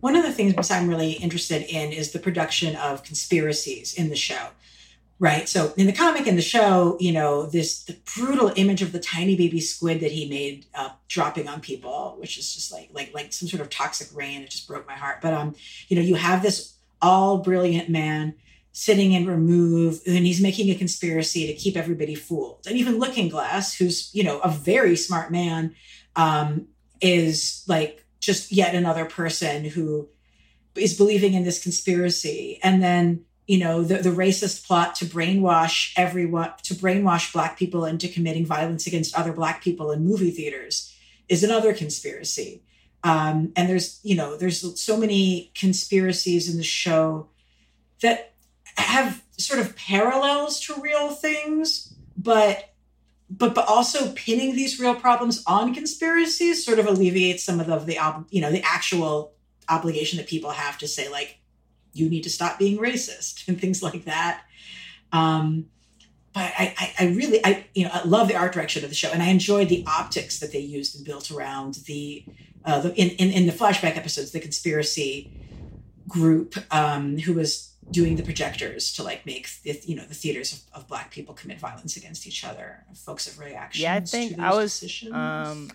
One of the things I'm really interested in is the production of conspiracies in the show. Right. So in the comic in the show, you know, this the brutal image of the tiny baby squid that he made uh, dropping on people, which is just like like like some sort of toxic rain. It just broke my heart. But um, you know, you have this all brilliant man sitting in remove and he's making a conspiracy to keep everybody fooled. And even looking glass who's you know a very smart man um, is like just yet another person who is believing in this conspiracy. And then you know the, the racist plot to brainwash everyone to brainwash black people into committing violence against other black people in movie theaters is another conspiracy. Um, and there's you know there's so many conspiracies in the show that have sort of parallels to real things, but but but also pinning these real problems on conspiracies sort of alleviates some of the, the you know the actual obligation that people have to say like you need to stop being racist and things like that. Um, but I, I, I really I you know I love the art direction of the show and I enjoyed the optics that they used and built around the uh, the in, in in the flashback episodes the conspiracy group um, who was doing the projectors to like make the, you know the theaters of, of, black people commit violence against each other folks have reactions yeah i think i was um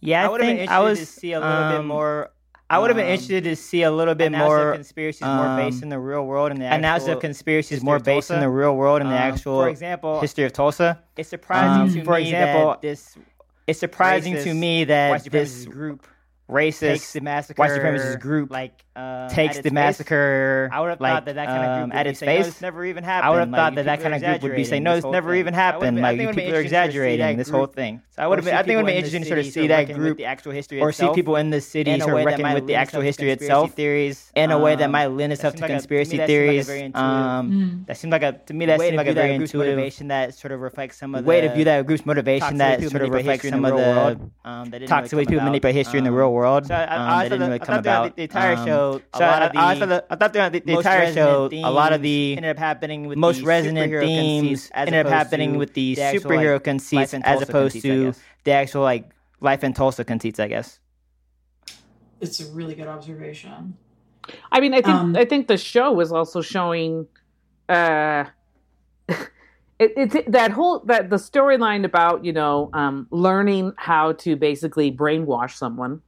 yeah i, I think i was to see a little um, bit more I would have been um, interested to see a little bit more conspiracies um, more based in the real world and the analysis of conspiracies more based in the real world and the um, actual, for example, history of Tulsa. It's surprising um, to for me example, that this. It's surprising to me that this group racist takes the massacre white supremacist group like um, takes the massacre. I would have like, thought that that kind of group um, at its. No, never even happened. I would have like, thought that that kind of group would be saying, "No, this never even happened." Like people are exaggerating this whole thing. So I would have. I think it would be interesting to sort of see that group, the actual history, or see people in the city sort of reckon with the actual history itself, theories in a way that might lend itself to conspiracy theories. Um, that seems like a to me that seems like a very intuitive motivation that sort of reflects some of the way to view that group's motivation that sort of reflects some of the toxic ways people manipulate history in the real world. So I didn't really come about the entire show so a lot of the, I, thought I thought the, the entire show, a lot of the ended up happening with most resonant themes ended up happening with the, the superhero like, conceits as opposed conceits, to the actual like life in Tulsa conceits, I guess. It's a really good observation. I mean, I think um, I think the show was also showing. Uh, it, it, that whole that the storyline about you know um, learning how to basically brainwash someone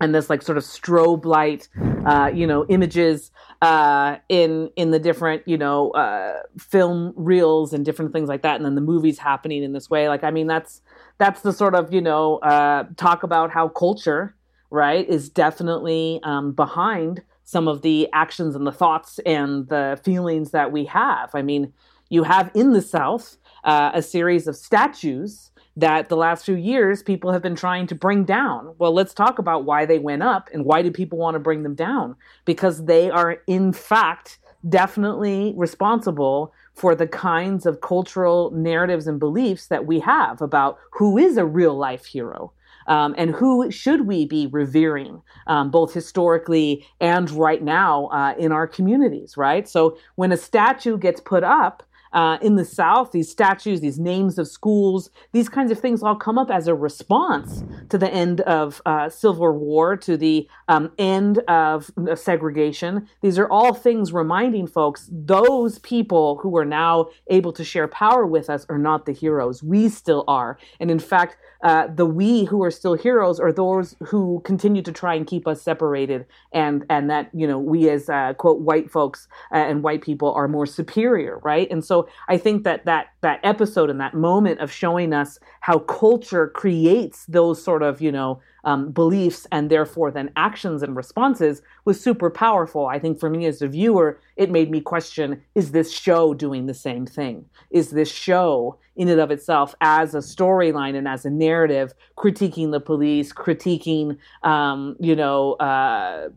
and this like sort of strobe light, uh, you know, images uh, in in the different you know uh, film reels and different things like that, and then the movies happening in this way. Like, I mean, that's that's the sort of you know uh, talk about how culture, right, is definitely um, behind some of the actions and the thoughts and the feelings that we have. I mean, you have in the South uh, a series of statues that the last few years people have been trying to bring down. Well, let's talk about why they went up and why do people want to bring them down? Because they are, in fact, definitely responsible for the kinds of cultural narratives and beliefs that we have about who is a real life hero. Um, and who should we be revering, um, both historically and right now uh, in our communities, right? So when a statue gets put up, uh, in the South, these statues, these names of schools, these kinds of things all come up as a response to the end of uh, Civil War, to the um, end of segregation. These are all things reminding folks those people who are now able to share power with us are not the heroes. We still are. And in fact, uh, the we who are still heroes are those who continue to try and keep us separated, and and that you know we as uh, quote white folks uh, and white people are more superior, right? And so I think that that that episode and that moment of showing us how culture creates those sort of you know um, beliefs and therefore then actions and responses was super powerful. I think for me as a viewer, it made me question is this show doing the same thing? Is this show in and of itself as a storyline and as a narrative critiquing the police, critiquing, um, you know, uh,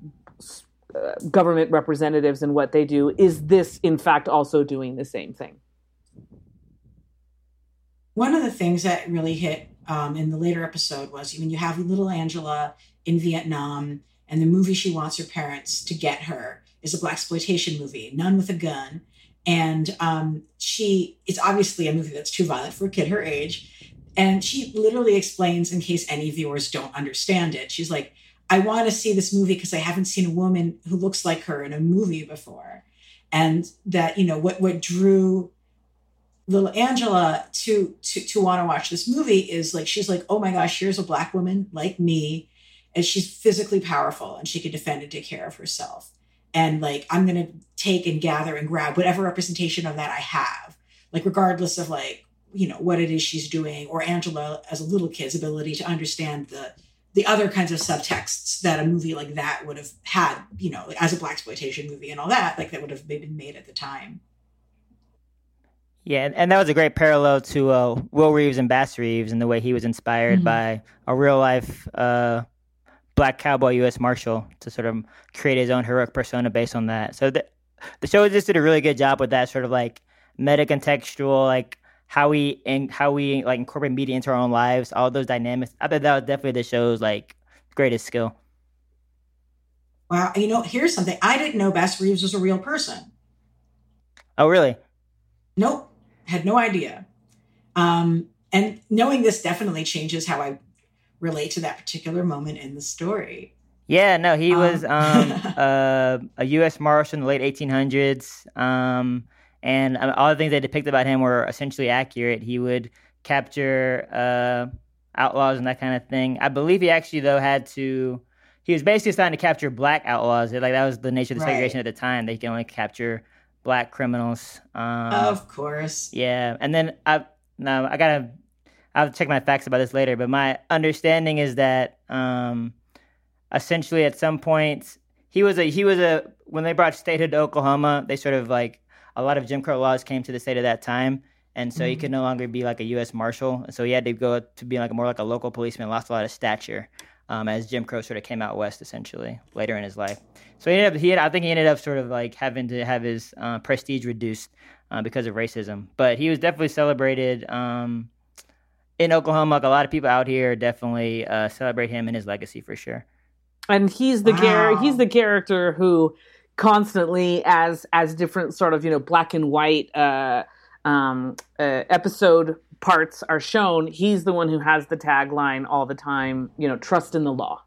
government representatives and what they do? Is this in fact also doing the same thing? One of the things that really hit um, in the later episode was when you have little Angela in Vietnam and the movie she wants her parents to get her is a black exploitation movie, Nun with a Gun. And um, she, it's obviously a movie that's too violent for a kid her age. And she literally explains, in case any viewers don't understand it, she's like, I want to see this movie because I haven't seen a woman who looks like her in a movie before. And that, you know, what, what drew little Angela to to to want to watch this movie is like she's like, oh my gosh, here's a black woman like me, and she's physically powerful and she can defend and take care of herself. And like I'm gonna take and gather and grab whatever representation of that I have, like regardless of like you know what it is she's doing, or Angela as a little kid's ability to understand the the other kinds of subtexts that a movie like that would have had, you know, as a black exploitation movie and all that, like that would have been made at the time. Yeah, and that was a great parallel to uh, Will Reeves and Bass Reeves and the way he was inspired mm-hmm. by a real life uh, black cowboy U.S. Marshal to sort of create his own heroic persona based on that. So the, the show just did a really good job with that sort of like meta contextual, like how we and how we like incorporate media into our own lives, all those dynamics. I thought that was definitely the show's like greatest skill. Wow, you know, here's something I didn't know. Bass Reeves was a real person. Oh, really? Nope, had no idea. Um, and knowing this definitely changes how I relate to that particular moment in the story. Yeah, no, he um, was um, uh, a U.S. Marshal in the late 1800s. Um, and um, all the things they depicted about him were essentially accurate. He would capture uh, outlaws and that kind of thing. I believe he actually though had to. He was basically assigned to capture black outlaws. Like that was the nature of the segregation right. at the time. They could only capture black criminals. Um, of course. Yeah, and then I now I gotta I'll check my facts about this later. But my understanding is that um, essentially at some point he was a he was a when they brought statehood to Oklahoma, they sort of like a lot of Jim Crow laws came to the state at that time, and so mm-hmm. he could no longer be like a U.S. Marshal, and so he had to go to be like a, more like a local policeman. Lost a lot of stature um, as Jim Crow sort of came out west, essentially later in his life. So he ended up, he had, I think he ended up sort of like having to have his uh, prestige reduced uh, because of racism. But he was definitely celebrated um, in Oklahoma. Like a lot of people out here definitely uh, celebrate him and his legacy for sure. And he's the wow. char- he's the character who constantly as as different sort of you know black and white uh, um, uh, episode parts are shown. He's the one who has the tagline all the time. You know, trust in the law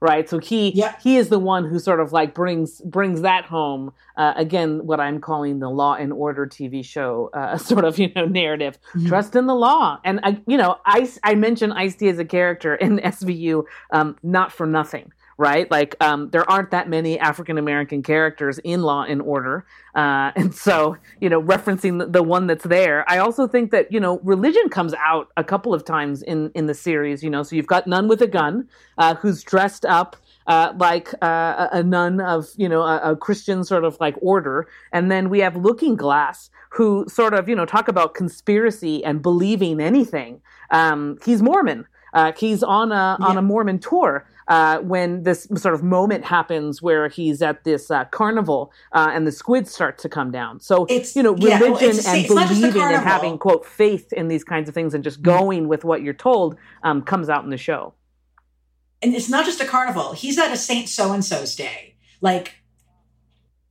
right so he yeah. he is the one who sort of like brings brings that home uh, again what i'm calling the law and order tv show uh, sort of you know narrative mm-hmm. trust in the law and I, you know i i mentioned ice-t as a character in svu um, not for nothing right? Like um, there aren't that many African American characters in Law and Order, uh, and so you know, referencing the, the, one that's there. I also think that you know, religion comes out a couple of times in in the series. You know, so you've got Nun with a Gun, uh, who's dressed up. Uh, like uh, a nun of you know a, a, Christian sort of like order, and then we have Looking Glass, who sort of you know talk about conspiracy and believing anything. Um, he's Mormon. Uh, he's on a yeah. on a Mormon tour, uh, when this sort of moment happens where he's at this uh, carnival uh, and the squids start to come down. So it's you know religion yeah, well, and believing and having quote faith in these kinds of things and just mm-hmm. going with what you're told um, comes out in the show. And it's not just a carnival. He's at a Saint so and so's day. Like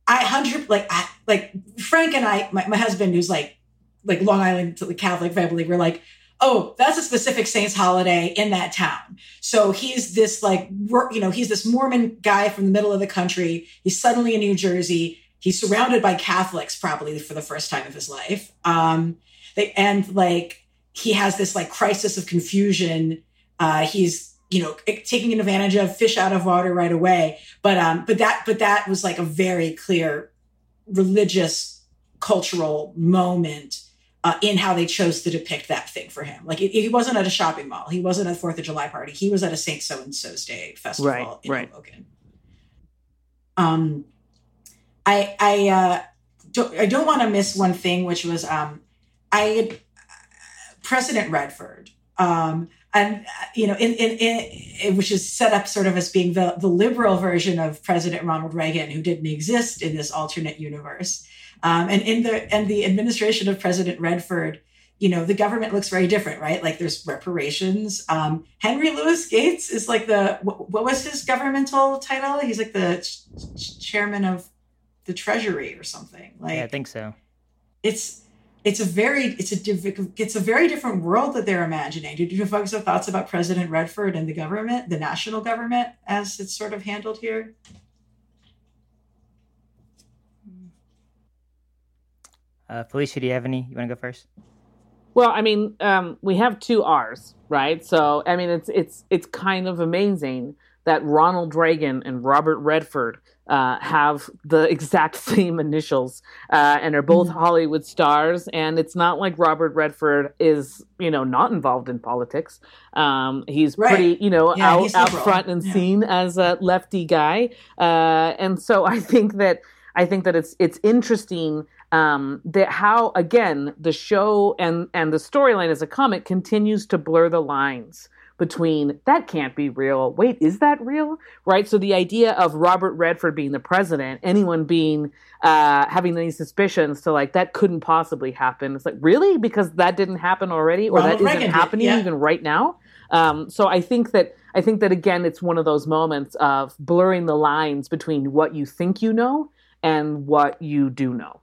I hundred like I, like Frank and I, my, my husband who's like like Long Island Catholic family, we're like oh, that's a specific saint's holiday in that town. So he's this like, you know, he's this Mormon guy from the middle of the country. He's suddenly in New Jersey. He's surrounded by Catholics probably for the first time of his life. Um, they, and like, he has this like crisis of confusion. Uh, he's, you know, taking advantage of fish out of water right away. But, um, but that, but that was like a very clear religious cultural moment uh, in how they chose to depict that thing for him. Like he wasn't at a shopping mall, he wasn't at a Fourth of July party, he was at a Saint So and So's Day festival right, in right. Hoboken. Um, I I uh, don't I don't want to miss one thing, which was um, I had President Redford. Um, and you know, in, in, in, which is set up sort of as being the, the liberal version of President Ronald Reagan, who didn't exist in this alternate universe. Um, and in the and the administration of President Redford, you know, the government looks very different, right? Like there's reparations. Um, Henry Louis Gates is like the what, what, was his governmental title? He's like the ch- chairman of the Treasury or something. Like yeah, I think so. It's it's a very it's a it's a very different world that they're imagining. Did you folks have thoughts about President Redford and the government, the national government, as it's sort of handled here? Uh, Felicia, do you have any? You want to go first? Well, I mean, um, we have two R's, right? So, I mean, it's it's it's kind of amazing that Ronald Reagan and Robert Redford uh, have the exact same initials uh, and are both mm-hmm. Hollywood stars. And it's not like Robert Redford is, you know, not involved in politics. Um, he's right. pretty, you know, yeah, out, out front and yeah. seen as a lefty guy. Uh, and so I think that I think that it's it's interesting um, that how again the show and and the storyline as a comic continues to blur the lines between that can't be real. Wait, is that real? Right. So the idea of Robert Redford being the president, anyone being uh, having any suspicions to like that couldn't possibly happen. It's like really because that didn't happen already, or Ronald that isn't happening yeah. even right now. Um, so I think that I think that again, it's one of those moments of blurring the lines between what you think you know and what you do know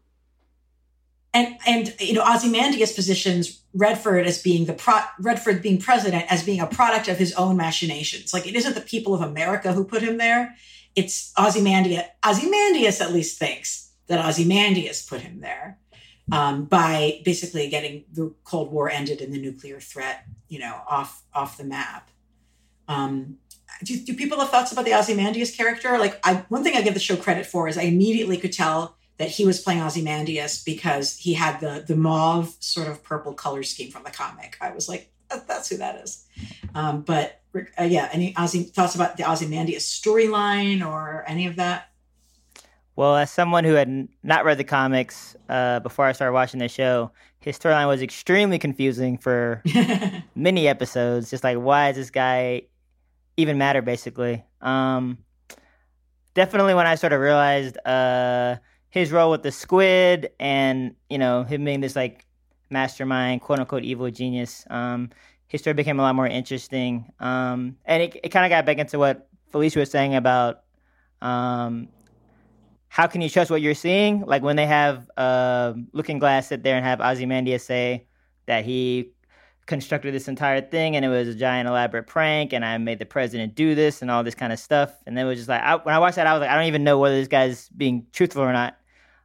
and and you know Ozymandias positions Redford as being the pro- Redford being president as being a product of his own machinations. Like it isn't the people of America who put him there; it's Ozymandias. Ozymandias at least thinks that Ozymandias put him there um, by basically getting the Cold War ended and the nuclear threat, you know, off off the map. Um, do, do people have thoughts about the Ozymandias character? Like, I one thing I give the show credit for is I immediately could tell that he was playing Ozymandias because he had the the mauve sort of purple color scheme from the comic. I was like, that's who that is. Um, but uh, yeah, any Ozzy thoughts about the Ozymandias storyline or any of that? Well, as someone who had not read the comics uh, before I started watching the show, his storyline was extremely confusing for many episodes. Just like, why does this guy even matter? Basically, um, definitely when I sort of realized. Uh, his role with the squid and you know him being this like mastermind quote unquote evil genius um his story became a lot more interesting um and it, it kind of got back into what felicia was saying about um how can you trust what you're seeing like when they have uh looking glass sit there and have ozymandias say that he constructed this entire thing and it was a giant elaborate prank and I made the president do this and all this kind of stuff. And then it was just like, I, when I watched that, I was like, I don't even know whether this guy's being truthful or not.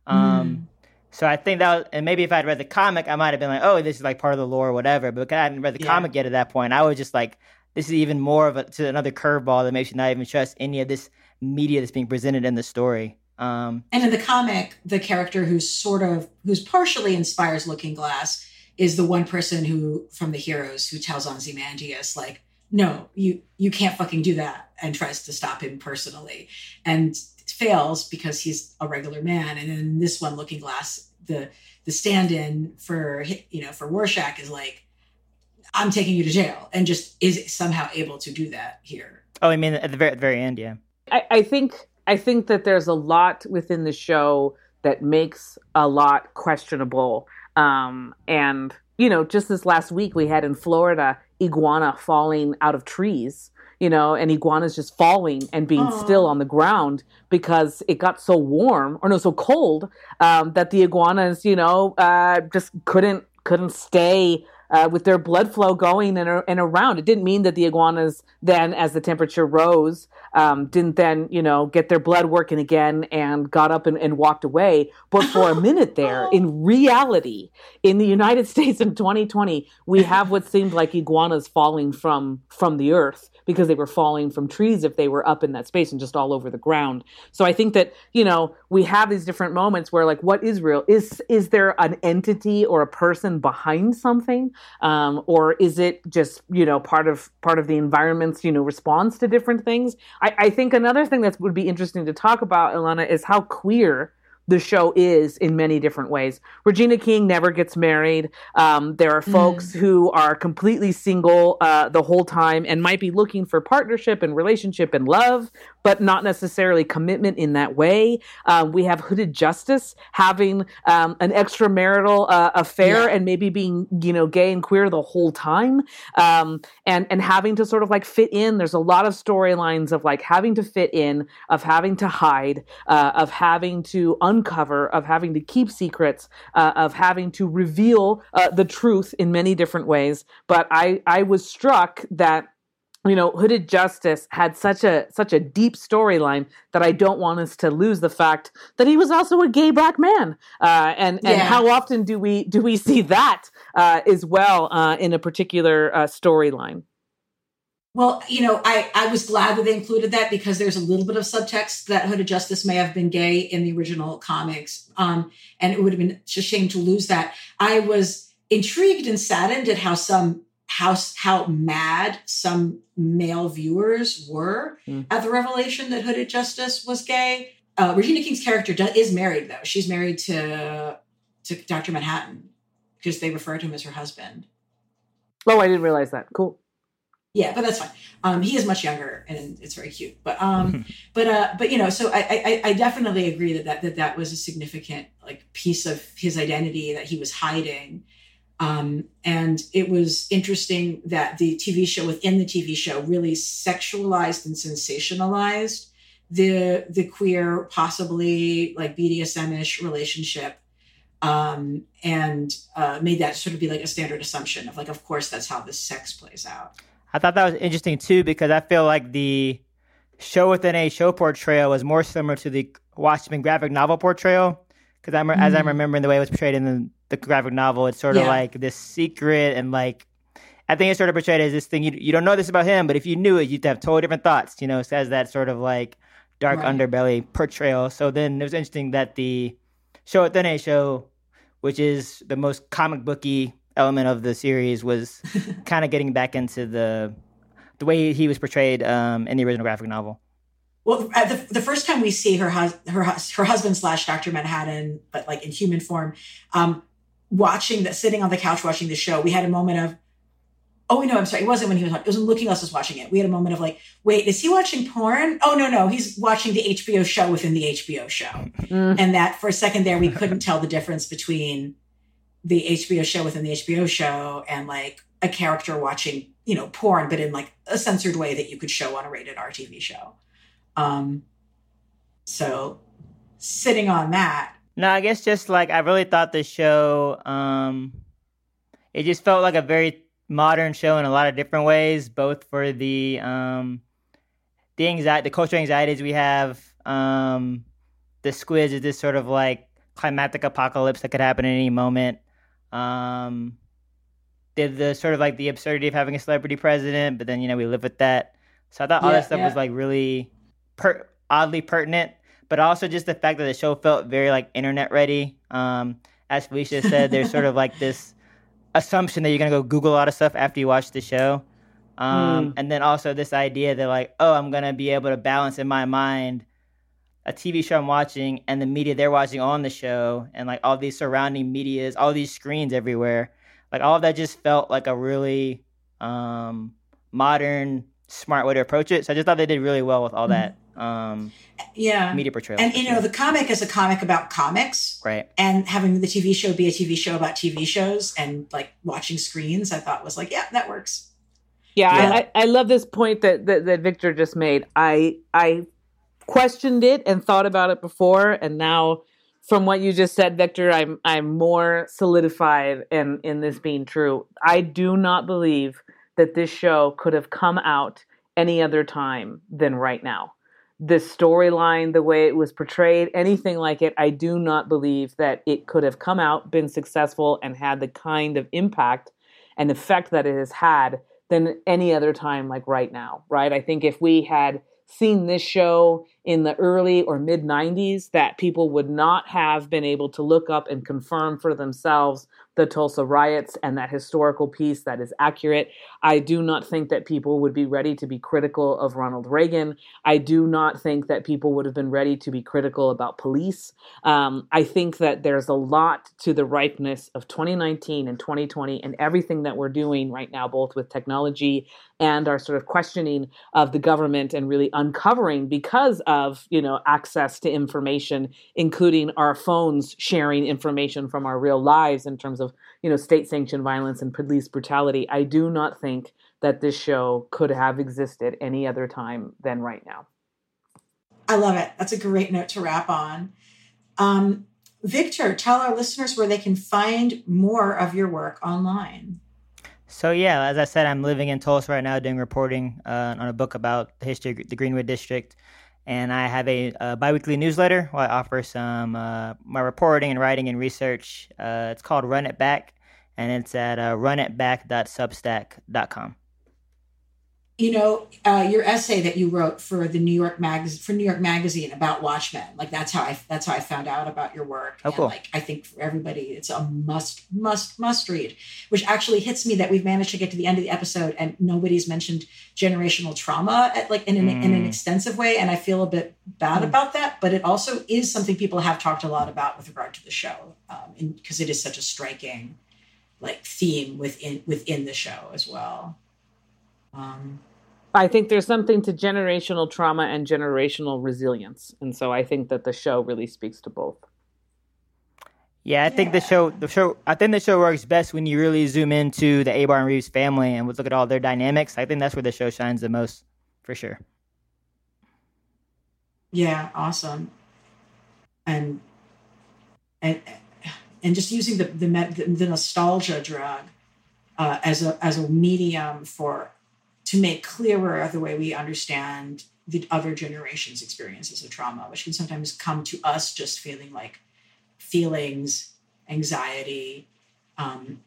Um, mm. So I think that, was, and maybe if I'd read the comic, I might have been like, oh, this is like part of the lore or whatever. But because I hadn't read the yeah. comic yet at that point, I was just like, this is even more of a, to another curveball that makes you not even trust any of this media that's being presented in the story. Um, and in the comic, the character who's sort of, who's partially inspires Looking Glass is the one person who, from the heroes, who tells Ozymandias, like, no, you you can't fucking do that, and tries to stop him personally. And fails because he's a regular man. And then this one, Looking Glass, the the stand-in for you know for Rorschach is like, I'm taking you to jail, and just is somehow able to do that here. Oh, I mean at the very, at the very end, yeah. I, I think I think that there's a lot within the show that makes a lot questionable. Um, and you know, just this last week we had in Florida iguana falling out of trees you know, and iguanas just falling and being Aww. still on the ground because it got so warm or no, so cold um, that the iguanas, you know, uh, just couldn't couldn't stay uh, with their blood flow going and, and around. It didn't mean that the iguanas then, as the temperature rose, um, didn't then, you know, get their blood working again and got up and, and walked away. But for a minute there, in reality, in the United States in 2020, we have what seemed like iguanas falling from from the earth because they were falling from trees if they were up in that space and just all over the ground. So I think that, you know, we have these different moments where like what is real? Is is there an entity or a person behind something? Um, or is it just, you know, part of part of the environment's, you know, response to different things? I, I think another thing that would be interesting to talk about, Elana, is how queer the show is in many different ways. Regina King never gets married. Um, there are folks mm. who are completely single uh, the whole time and might be looking for partnership and relationship and love, but not necessarily commitment in that way. Uh, we have Hooded Justice having um, an extramarital uh, affair yeah. and maybe being, you know, gay and queer the whole time, um, and and having to sort of like fit in. There's a lot of storylines of like having to fit in, of having to hide, uh, of having to un- uncover, of having to keep secrets, uh, of having to reveal uh, the truth in many different ways. But I, I was struck that you know hooded justice had such a such a deep storyline that i don't want us to lose the fact that he was also a gay black man uh, and and yeah. how often do we do we see that uh, as well uh, in a particular uh, storyline well, you know, I, I was glad that they included that because there's a little bit of subtext that Hooded Justice may have been gay in the original comics. Um, and it would have been a shame to lose that. I was intrigued and saddened at how some how how mad some male viewers were mm. at the revelation that Hooded Justice was gay. Uh, Regina King's character is married though. She's married to to Dr. Manhattan because they refer to him as her husband. Oh, I didn't realize that. Cool. Yeah, but that's fine. Um, he is much younger, and it's very cute. But um, but uh, but you know, so I, I I definitely agree that that that that was a significant like piece of his identity that he was hiding. Um, and it was interesting that the TV show within the TV show really sexualized and sensationalized the the queer, possibly like BDSM-ish relationship um, and uh, made that sort of be like a standard assumption of like, of course, that's how this sex plays out. I thought that was interesting too because I feel like the show within a show portrayal was more similar to the Watchmen graphic novel portrayal. Because I'm mm-hmm. as I'm remembering the way it was portrayed in the, the graphic novel, it's sort of yeah. like this secret and like I think it's sort of portrayed as this thing you you don't know this about him, but if you knew it, you'd have totally different thoughts. You know, it says that sort of like dark right. underbelly portrayal. So then it was interesting that the show within a show, which is the most comic booky element of the series was kind of getting back into the the way he was portrayed um, in the original graphic novel. Well, the, the first time we see her hus- her her husband slash Doctor Manhattan, but like in human form, um, watching that, sitting on the couch watching the show, we had a moment of, oh no, I'm sorry, it wasn't when he was it was when Looking Glass was watching it. We had a moment of like, wait, is he watching porn? Oh no, no, he's watching the HBO show within the HBO show, mm. and that for a second there we couldn't tell the difference between the HBO show within the HBO show and like a character watching, you know, porn, but in like a censored way that you could show on a rated R TV show. Um, so sitting on that. No, I guess just like I really thought the show, um, it just felt like a very modern show in a lot of different ways, both for the um, the anxiety, the cultural anxieties we have. Um, the squids is this sort of like climatic apocalypse that could happen at any moment. Um, the, the sort of like the absurdity of having a celebrity president, but then you know we live with that. So I thought all yeah, that stuff yeah. was like really per- oddly pertinent, but also just the fact that the show felt very like internet ready. Um, as Felicia said, there's sort of like this assumption that you're gonna go Google a lot of stuff after you watch the show. Um, mm. And then also this idea that like, oh, I'm gonna be able to balance in my mind a TV show I'm watching and the media they're watching on the show and like all these surrounding medias, all these screens everywhere. Like all of that just felt like a really um, modern, smart way to approach it. So I just thought they did really well with all that. Um, yeah, media portrayal. And you know, the comic is a comic about comics, right? And having the TV show be a TV show about TV shows and like watching screens, I thought was like, yeah, that works. Yeah, yeah. I, I love this point that, that that Victor just made. I I questioned it and thought about it before, and now from what you just said, Victor, I'm I'm more solidified in in this being true. I do not believe that this show could have come out any other time than right now. This storyline, the way it was portrayed, anything like it, I do not believe that it could have come out, been successful, and had the kind of impact and effect that it has had than any other time like right now, right? I think if we had seen this show in the early or mid 90s that people would not have been able to look up and confirm for themselves the Tulsa riots and that historical piece that is accurate. I do not think that people would be ready to be critical of Ronald Reagan. I do not think that people would have been ready to be critical about police. Um, I think that there's a lot to the ripeness of 2019 and 2020 and everything that we're doing right now, both with technology and our sort of questioning of the government and really uncovering because of you know access to information including our phones sharing information from our real lives in terms of of you know state sanctioned violence and police brutality i do not think that this show could have existed any other time than right now. I love it. That's a great note to wrap on. Um, victor tell our listeners where they can find more of your work online. So yeah as i said i'm living in tulsa right now doing reporting uh, on a book about the history of the greenwood district and I have a, a biweekly newsletter where I offer some uh, my reporting and writing and research. Uh, it's called Run It Back, and it's at uh, runitback.substack.com you know, uh, your essay that you wrote for the New York magazine for New York Magazine about Watchmen, like that's how I that's how I found out about your work. Oh, cool. Like I think for everybody, it's a must must must read. Which actually hits me that we've managed to get to the end of the episode and nobody's mentioned generational trauma at like in an, mm. in an mm. extensive way, and I feel a bit bad mm. about that. But it also is something people have talked a lot about with regard to the show, because um, it is such a striking like theme within within the show as well. Um, I think there's something to generational trauma and generational resilience, and so I think that the show really speaks to both. Yeah, I think the show the show I think the show works best when you really zoom into the Abar and Reeves family and look at all their dynamics. I think that's where the show shines the most, for sure. Yeah, awesome. And and and just using the the, the nostalgia drug uh, as a as a medium for to make clearer the way we understand the other generations' experiences of trauma, which can sometimes come to us just feeling like feelings, anxiety, um,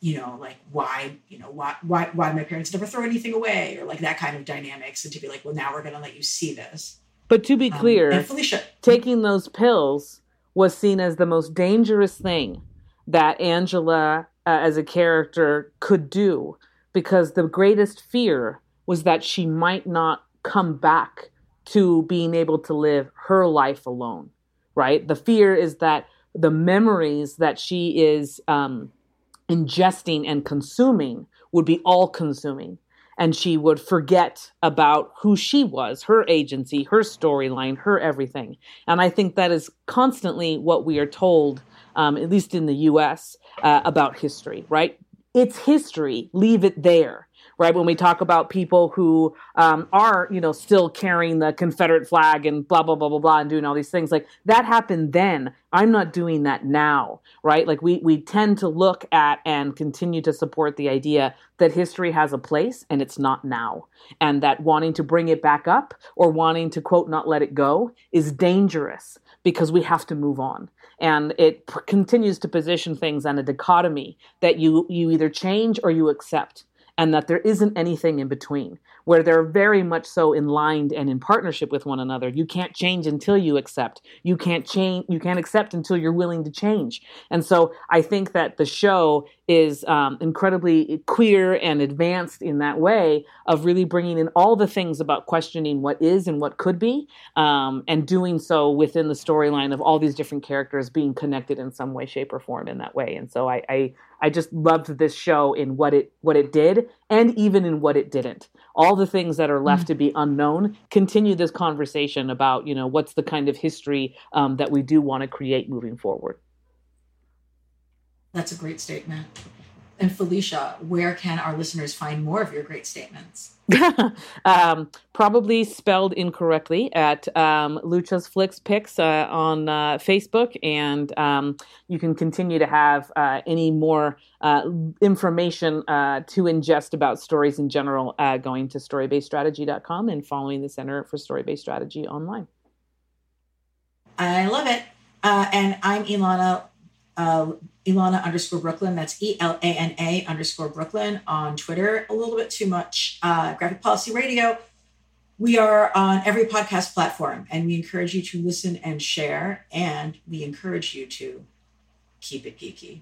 you know, like why, you know, why, why, why my parents never throw anything away or like that kind of dynamics. And to be like, well, now we're going to let you see this. But to be um, clear, Felicia, taking those pills was seen as the most dangerous thing that Angela, uh, as a character, could do because the greatest fear was that she might not come back to being able to live her life alone, right? The fear is that the memories that she is um, ingesting and consuming would be all consuming. And she would forget about who she was, her agency, her storyline, her everything. And I think that is constantly what we are told, um, at least in the US, uh, about history, right? It's history, leave it there right? When we talk about people who um, are, you know, still carrying the Confederate flag and blah, blah, blah, blah, blah, and doing all these things, like that happened then. I'm not doing that now, right? Like we, we tend to look at and continue to support the idea that history has a place and it's not now. And that wanting to bring it back up or wanting to, quote, not let it go is dangerous because we have to move on and it p- continues to position things on a dichotomy that you you either change or you accept and that there isn't anything in between, where they're very much so in line and in partnership with one another. You can't change until you accept. You can't change. You can't accept until you're willing to change. And so I think that the show is um, incredibly queer and advanced in that way of really bringing in all the things about questioning what is and what could be, um, and doing so within the storyline of all these different characters being connected in some way, shape, or form in that way. And so I, I, I just loved this show in what it what it did, and even in what it didn't. All the things that are left mm-hmm. to be unknown continue this conversation about you know what's the kind of history um, that we do want to create moving forward. That's a great statement. And Felicia, where can our listeners find more of your great statements? um, probably spelled incorrectly at um, Lucha's Flix Picks uh, on uh, Facebook, and um, you can continue to have uh, any more uh, information uh, to ingest about stories in general uh, going to storybasedstrategy.com and following the Center for Story Based Strategy online. I love it. and I'm Elana uh, Elana underscore Brooklyn. That's E L A N A underscore Brooklyn on Twitter. A little bit too much. Uh, Graphic Policy Radio. We are on every podcast platform, and we encourage you to listen and share. And we encourage you to keep it geeky.